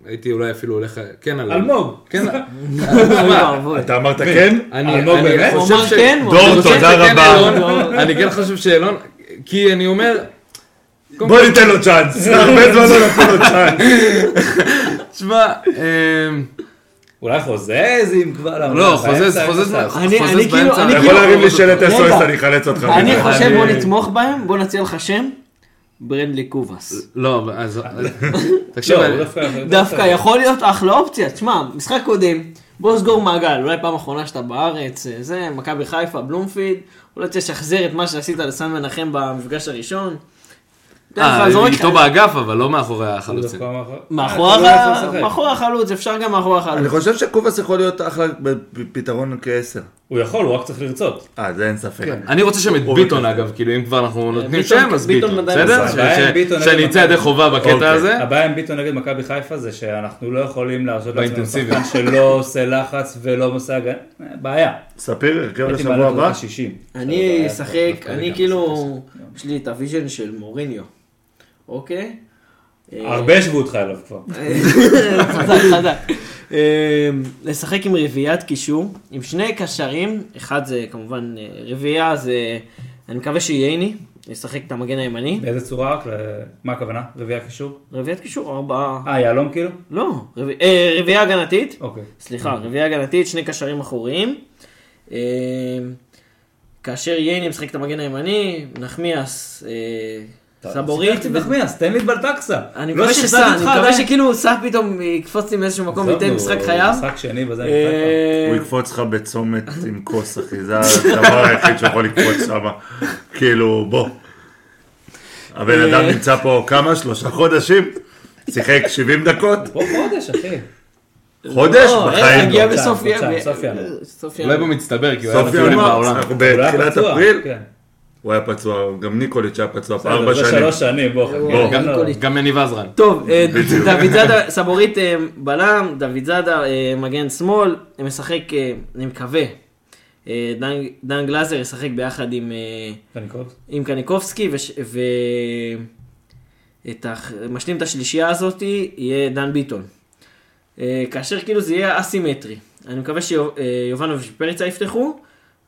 הייתי אולי אפילו הולך, כן, על... אלמוג. כן. אתה אמרת כן? אני אלמוג באמת? הוא חושב אמר ש... כן, דור, תודה שכן, רבה. אני כן חושב שאילון, כי אני אומר, בוא ניתן לו צ'אנס. הרבה זמן לא נתנו לו צ'אנס. תשמע, אה, אולי חוזז אם כבר... לא, חוזז, באמצע, חוזז, באמצע. אני- חוזז אני כאילו- באמצע. אני אתה כאילו- יכול להרים לי שלט. SOS, אני אחלץ אותך. אני. חושב בוא נתמוך בהם, בוא נציע לך שם, ברנדלי קובאס. לא, אז... תקשיב, לא, הוא דווקא... דווקא יכול להיות אחלה אופציה. תשמע, משחק קודם, בוא נסגור מעגל, אולי פעם אחרונה שאתה בארץ, אה, זה, מכבי חיפה, בלומפיד, אולי תשחזר את מה שעשית לסן מנחם במפגש הראשון. אה, איתו באגף, אבל לא מאחורי החלוצים. מאחורי אה, לא לשחק. מאחורי החלוץ, אפשר גם מאחורי אני החלוץ. חושב שקובאס יכול להיות אחלה בפתרון כעשר. הוא יכול, הוא רק צריך לרצות. אה, זה אין ספק. אני רוצה שם את ביטון. אגב, כאילו אם כבר אנחנו נותנים ביטון- שם, אז ביטון בסדר? שאני אצא ידי. חובה בקטע אוקיי. הזה. הבעיה עם ביטון נגד מכבי חיפה זה שאנחנו לא יכולים להרשות לעצמנו. שחקן שלא עושה לחץ ולא עושה הגנה. בעיה. ספיר, הרכב לשבוע הבא. לך 60. אני אשחק, אני כאילו, יש לי את ה vision של מוריניו, אוקיי? הרבה השוו אותך אליו כבר. חזק, חזק. אה, לשחק עם רביעיית קישור, עם שני קשרים, אחד זה כמובן אה, רביעייה, זה, אני מקווה שייני, ישחק את המגן הימני. באיזה צורה מה הכוונה? רביעי הקישור? רביעיית קישור, ארבעה, אה, יהלום כאילו? לא, אה, רביעייה הגנתית, אוקיי. סליחה, רביעייה הגנתית, שני קשרים אחוריים. אה, כאשר ייני משחק את המגן הימני, נחמיאס, אה, סבורית. שיחקתי נחמיאס, תן לי את בלטקסה. אני לא מקווה שסע, אני מקווה. שכאילו סע פתאום יקפוץ לי מאיזשהו מקום וייתן משחק חייו. משחק שני בזה. עם אה, הוא יקפוץ לך בצומת עם כוס, אחי, זה הדבר היחיד שיכול לקפוץ שם. כאילו, בוא. הבן אה. אדם נמצא פה כמה? שלושה חודשים? שיחק 70 דקות? פה חודש, אחי. חודש? לא, בחיים הגיע לא. בסוף חודשיים, ינואר. אולי. במצטבר, כי הוא היה ינואר, בעולם. אנחנו בתחילת אפריל, כן. הוא היה פצוע, גם ניקוליץ' היה פצוע פה ארבע זה שנים. שלוש שנים, בוא. בוא, חכה. גם מניב עזרן. טוב, אה. דוד זאדה, סבורית אה, בלם, דוד זאדה אה, מגן שמאל, משחק, אני מקווה, דן- גלאזר ישחק ביחד עם... קניקוב. עם קניקובסקי, וש- ו... את השלישייה הזאת יהיה דן ביטון. כאשר כאילו זה יהיה אסימטרי. אני מקווה שיובנוביץ' ופריצה יפתחו,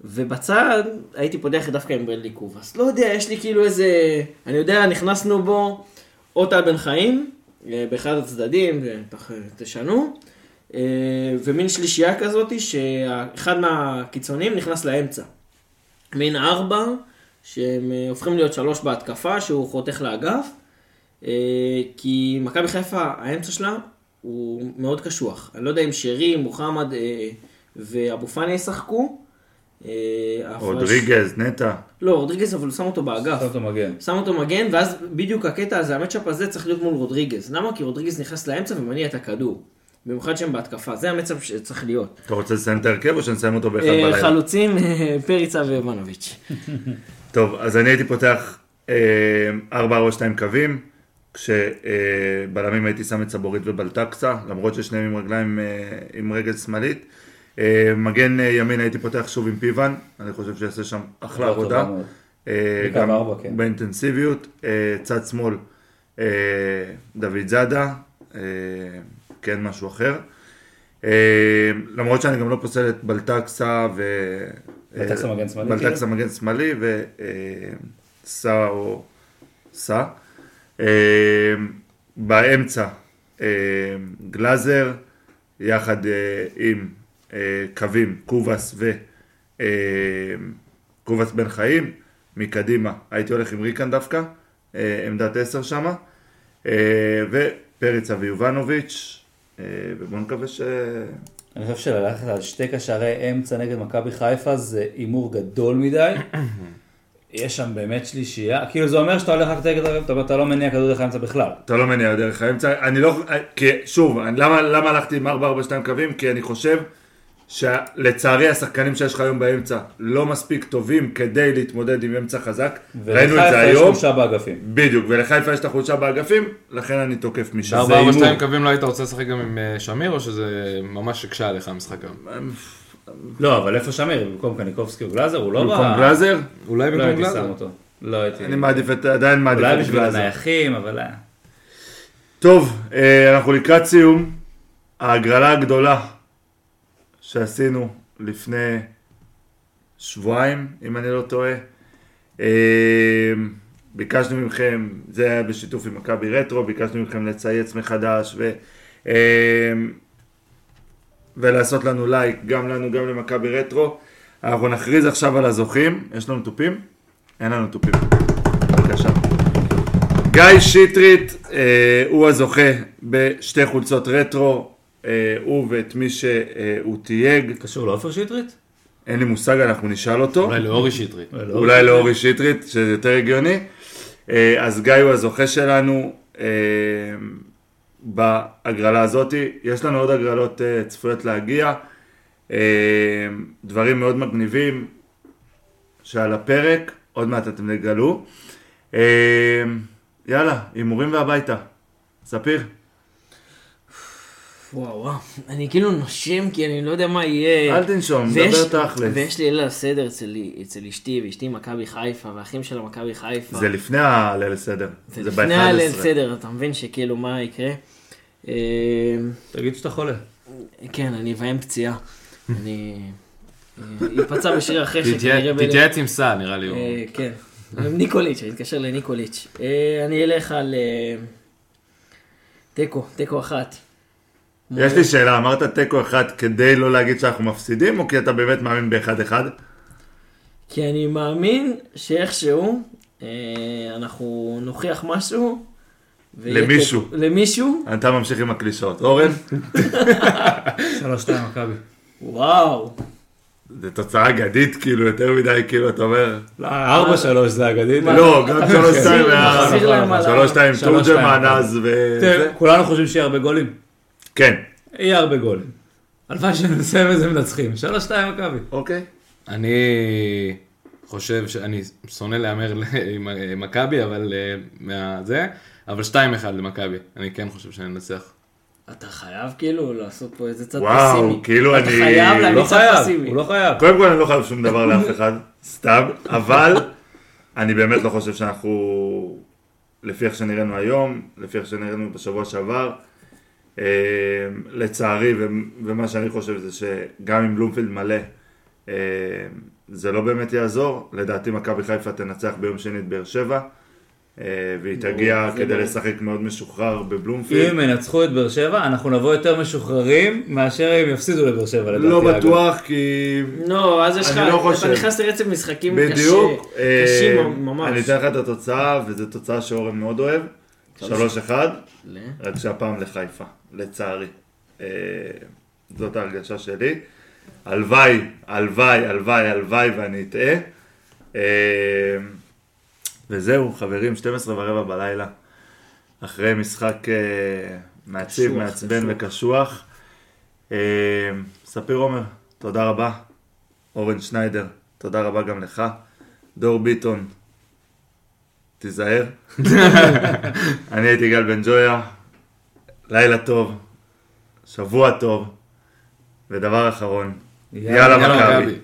ובצד הייתי פותח דווקא עם ברדלי קובאס. לא יודע, יש לי כאילו איזה... אני יודע, נכנסנו בו או טל בן חיים, אה, באחד הצדדים, תשנו, אה, ומין שלישייה כזאת, שאחד מהקיצונים נכנס לאמצע. מין ארבע, שהם אה, הופכים להיות שלוש בהתקפה, שהוא חותך לאגף, כי מכבי חיפה, האמצע שלה הוא מאוד קשוח. אני לא יודע אם שרי, מוחמד ואבו פאני ישחקו. אה, רודריגז, נטע. לא, רודריגז, אבל הוא שם אותו באגף. שם אותו מגן. שם אותו מגן, ואז בדיוק הקטע הזה, המצ'אפ הזה צריך להיות מול רודריגז. למה? כי רודריגז נכנס לאמצע ומניע את הכדור. במיוחד שהם בהתקפה, זה המצ'אפ שצריך להיות. אתה רוצה לסיים את ההרכב או שנסיים אותו באחד אה, בלילה? חלוצים, אה, פריצה ויובנוביץ'. טוב, אז אני הייתי פותח 4-4-2 קווים, כשבלמים הייתי שם את סבורית ובלטקסה, למרות ששניהם עם רגליים, עם רגל שמאלית. אה, מגן אה, ימין הייתי פותח שוב עם פיוון, אני חושב שיעשה שם אחלה עבודה. אה, גם כן. באינטנסיביות. צד שמאל, דוד זאדה, כן משהו אחר. למרות שאני גם לא פוסל את בלטקסה ו... בלטקסה מגן שמאלי, בלטקסה כאילו? מגן שמאלי וסע או סע. באמצע גלאזר יחד עם קווים קובאס ו... אה, קובאס בן חיים, מקדימה הייתי הולך עם ריקן דווקא, אה, עמדת 10 שמה. אה, ופריצה ויובנוביץ', אה, ובואו נקווה ש... אני חושב שללכת על שתי קשרי אמצע נגד מכבי חיפה זה הימור גדול מדי. יש שם באמת שלישייה, כאילו זה אומר שאתה הולך רק נגד, אתה אתה לא מניע כדור דרך האמצע בכלל. אתה לא מניע דרך האמצע, אני לא, כי שוב, אני- למה, למה הלכתי עם 4-4-2 קווים? כי אני חושב שלצערי השחקנים שיש לך היום באמצע לא מספיק טובים כדי להתמודד עם אמצע חזק, ראינו את ולחיפה זה יש היום, חולשה באגפים. בדיוק, ולחיפה יש את החולשה באגפים, לכן אני תוקף משם. בארבע ארבע שתיים. קווים לא היית רוצה לשחק גם עם אה, שמיר, או שזה ממש הקשה עליך המשחק היום? לא, אבל איפה שמיר? במקום קניקובסקי או גלאזר? הוא לא במקום בא- גלאזר, אולי לא במקום הייתי שם גלאזר. אותו. לא הייתי... אני מעדיף את, עדיין מעדיף אולי את בשביל גלאזר. הנייחים, אבל... טוב, אה, אנחנו לקראת סיום. ההגרלה הגדולה שעשינו לפני שבועיים, אם אני לא טועה. אה, ביקשנו מכם, זה היה בשיתוף עם מכבי רטרו, ביקשנו מכם לצייץ מחדש ו, אה, ולעשות לנו לייק, גם לנו, גם למכבי רטרו. אנחנו נכריז עכשיו על הזוכים. יש לנו תופים? אין לנו תופים. בבקשה. גיא שטרית אה, הוא הזוכה בשתי חולצות רטרו, הוא ואת מי שהוא תייג, קשור לעופר שטרית? אין לי מושג, אנחנו נשאל אותו, אולי לאורי שטרית. אולי לאורי שטרית, שזה יותר הגיוני. אה, אז גיא הוא הזוכה שלנו אה, בהגרלה הזאת. יש לנו עוד הגרלות אה, צפויות להגיע, אה, דברים מאוד מגניבים שעל הפרק, עוד מעט אתם תגלו. אה, יאללה, הימורים והביתה. ספיר. וואו וואו, אני כאילו נושם כי אני לא יודע מה יהיה. אל תנשום, ויש- דבר תכלס. ויש לי ליל הסדר אצל, אצל אשתי, ואשתי מכבי חיפה, והאחים שלה מכבי חיפה. זה לפני הליל הסדר. זה זה לפני הליל ב-11. סדר, אתה מבין שכאילו מה יקרה? אה, תגיד שאתה חולה. כן, אני אביים פציעה. אני... אה, ייפצע בשריר החשק, תתייע- כנראה ב- תתייעץ עם סע, נראה לי. אה, כן. עם ניקוליץ', אני אתקשר לניקוליץ'. אני אלך על תיקו, תיקו אחת. יש לי שאלה, אמרת תיקו אחד כדי לא להגיד שאנחנו מפסידים, או כי אתה באמת מאמין באחד אחד? כי אני מאמין שאיכשהו אה, אנחנו נוכיח משהו. למישהו. תיקו. למישהו? אתה ממשיך עם הקלישאות. אורן, שלוש שתיים מכבי. וואו. זו תוצאה אגדית, כאילו, יותר מדי, כאילו, אתה אומר... לא, ארבע שלוש זה אגדית. לא, גם שלוש שתיים היה... שלוש שתיים שלוש תורג'מן. אז ו... תראה, כולנו חושבים שיהיה הרבה גולים. כן. יהיה הרבה גולים. הלוואי שנסיים את זה מנצחים. שלוש שתיים מכבי. אוקיי. אני חושב שאני שונא להמר עם עם מכבי, אבל אה, מה... זה, אבל 2-1 למכבי. אני כן חושב שננצח. אתה חייב כאילו לעשות פה איזה צד וואו, פסימי. כאילו אתה אני- חייב הוא להביא לא צד חייב, פסימי. הוא לא חייב. קודם כל אני לא חייב שום דבר לאף אחד, סתם, אבל אני באמת לא חושב שאנחנו, לפי איך שנראינו היום, לפי איך שנראינו בשבוע שעבר, אה, לצערי, ו- ומה שאני חושב זה שגם אם בלומפילד מלא, אה, זה לא באמת יעזור. לדעתי מכבי חיפה תנצח ביום שני את באר שבע, אה, והיא תגיע כדי. לשחק מאוד משוחרר בבלומפילד. אם ינצחו את באר שבע, אנחנו נבוא יותר משוחררים מאשר אם יפסידו לבאר שבע לדעתי. לא. בטוח, כי לא, אז יש לך, אני לא אתה חושב. נכנס לרצף משחקים קשה, בדיוק. אה, קשים ממש. אני אתן לך את התוצאה, וזו תוצאה שאורן מאוד אוהב. 3-1, ל- רק שהפעם לחיפה, לצערי. אה, זאת ההרגשה שלי. הלוואי, הלוואי, הלוואי, הלוואי ואני אטעה. אה, וזהו, חברים, 12 ורבע בלילה. אחרי משחק אה, מעציב, מעצבן קשוח. וקשוח. ספיר עומר, תודה רבה. אורן שניידר, תודה רבה גם לך. דור ביטון, תיזהר. אני הייתי גל בן ג'ויה, לילה טוב, שבוע טוב, ודבר אחרון, יאללה, יאללה. מכבי.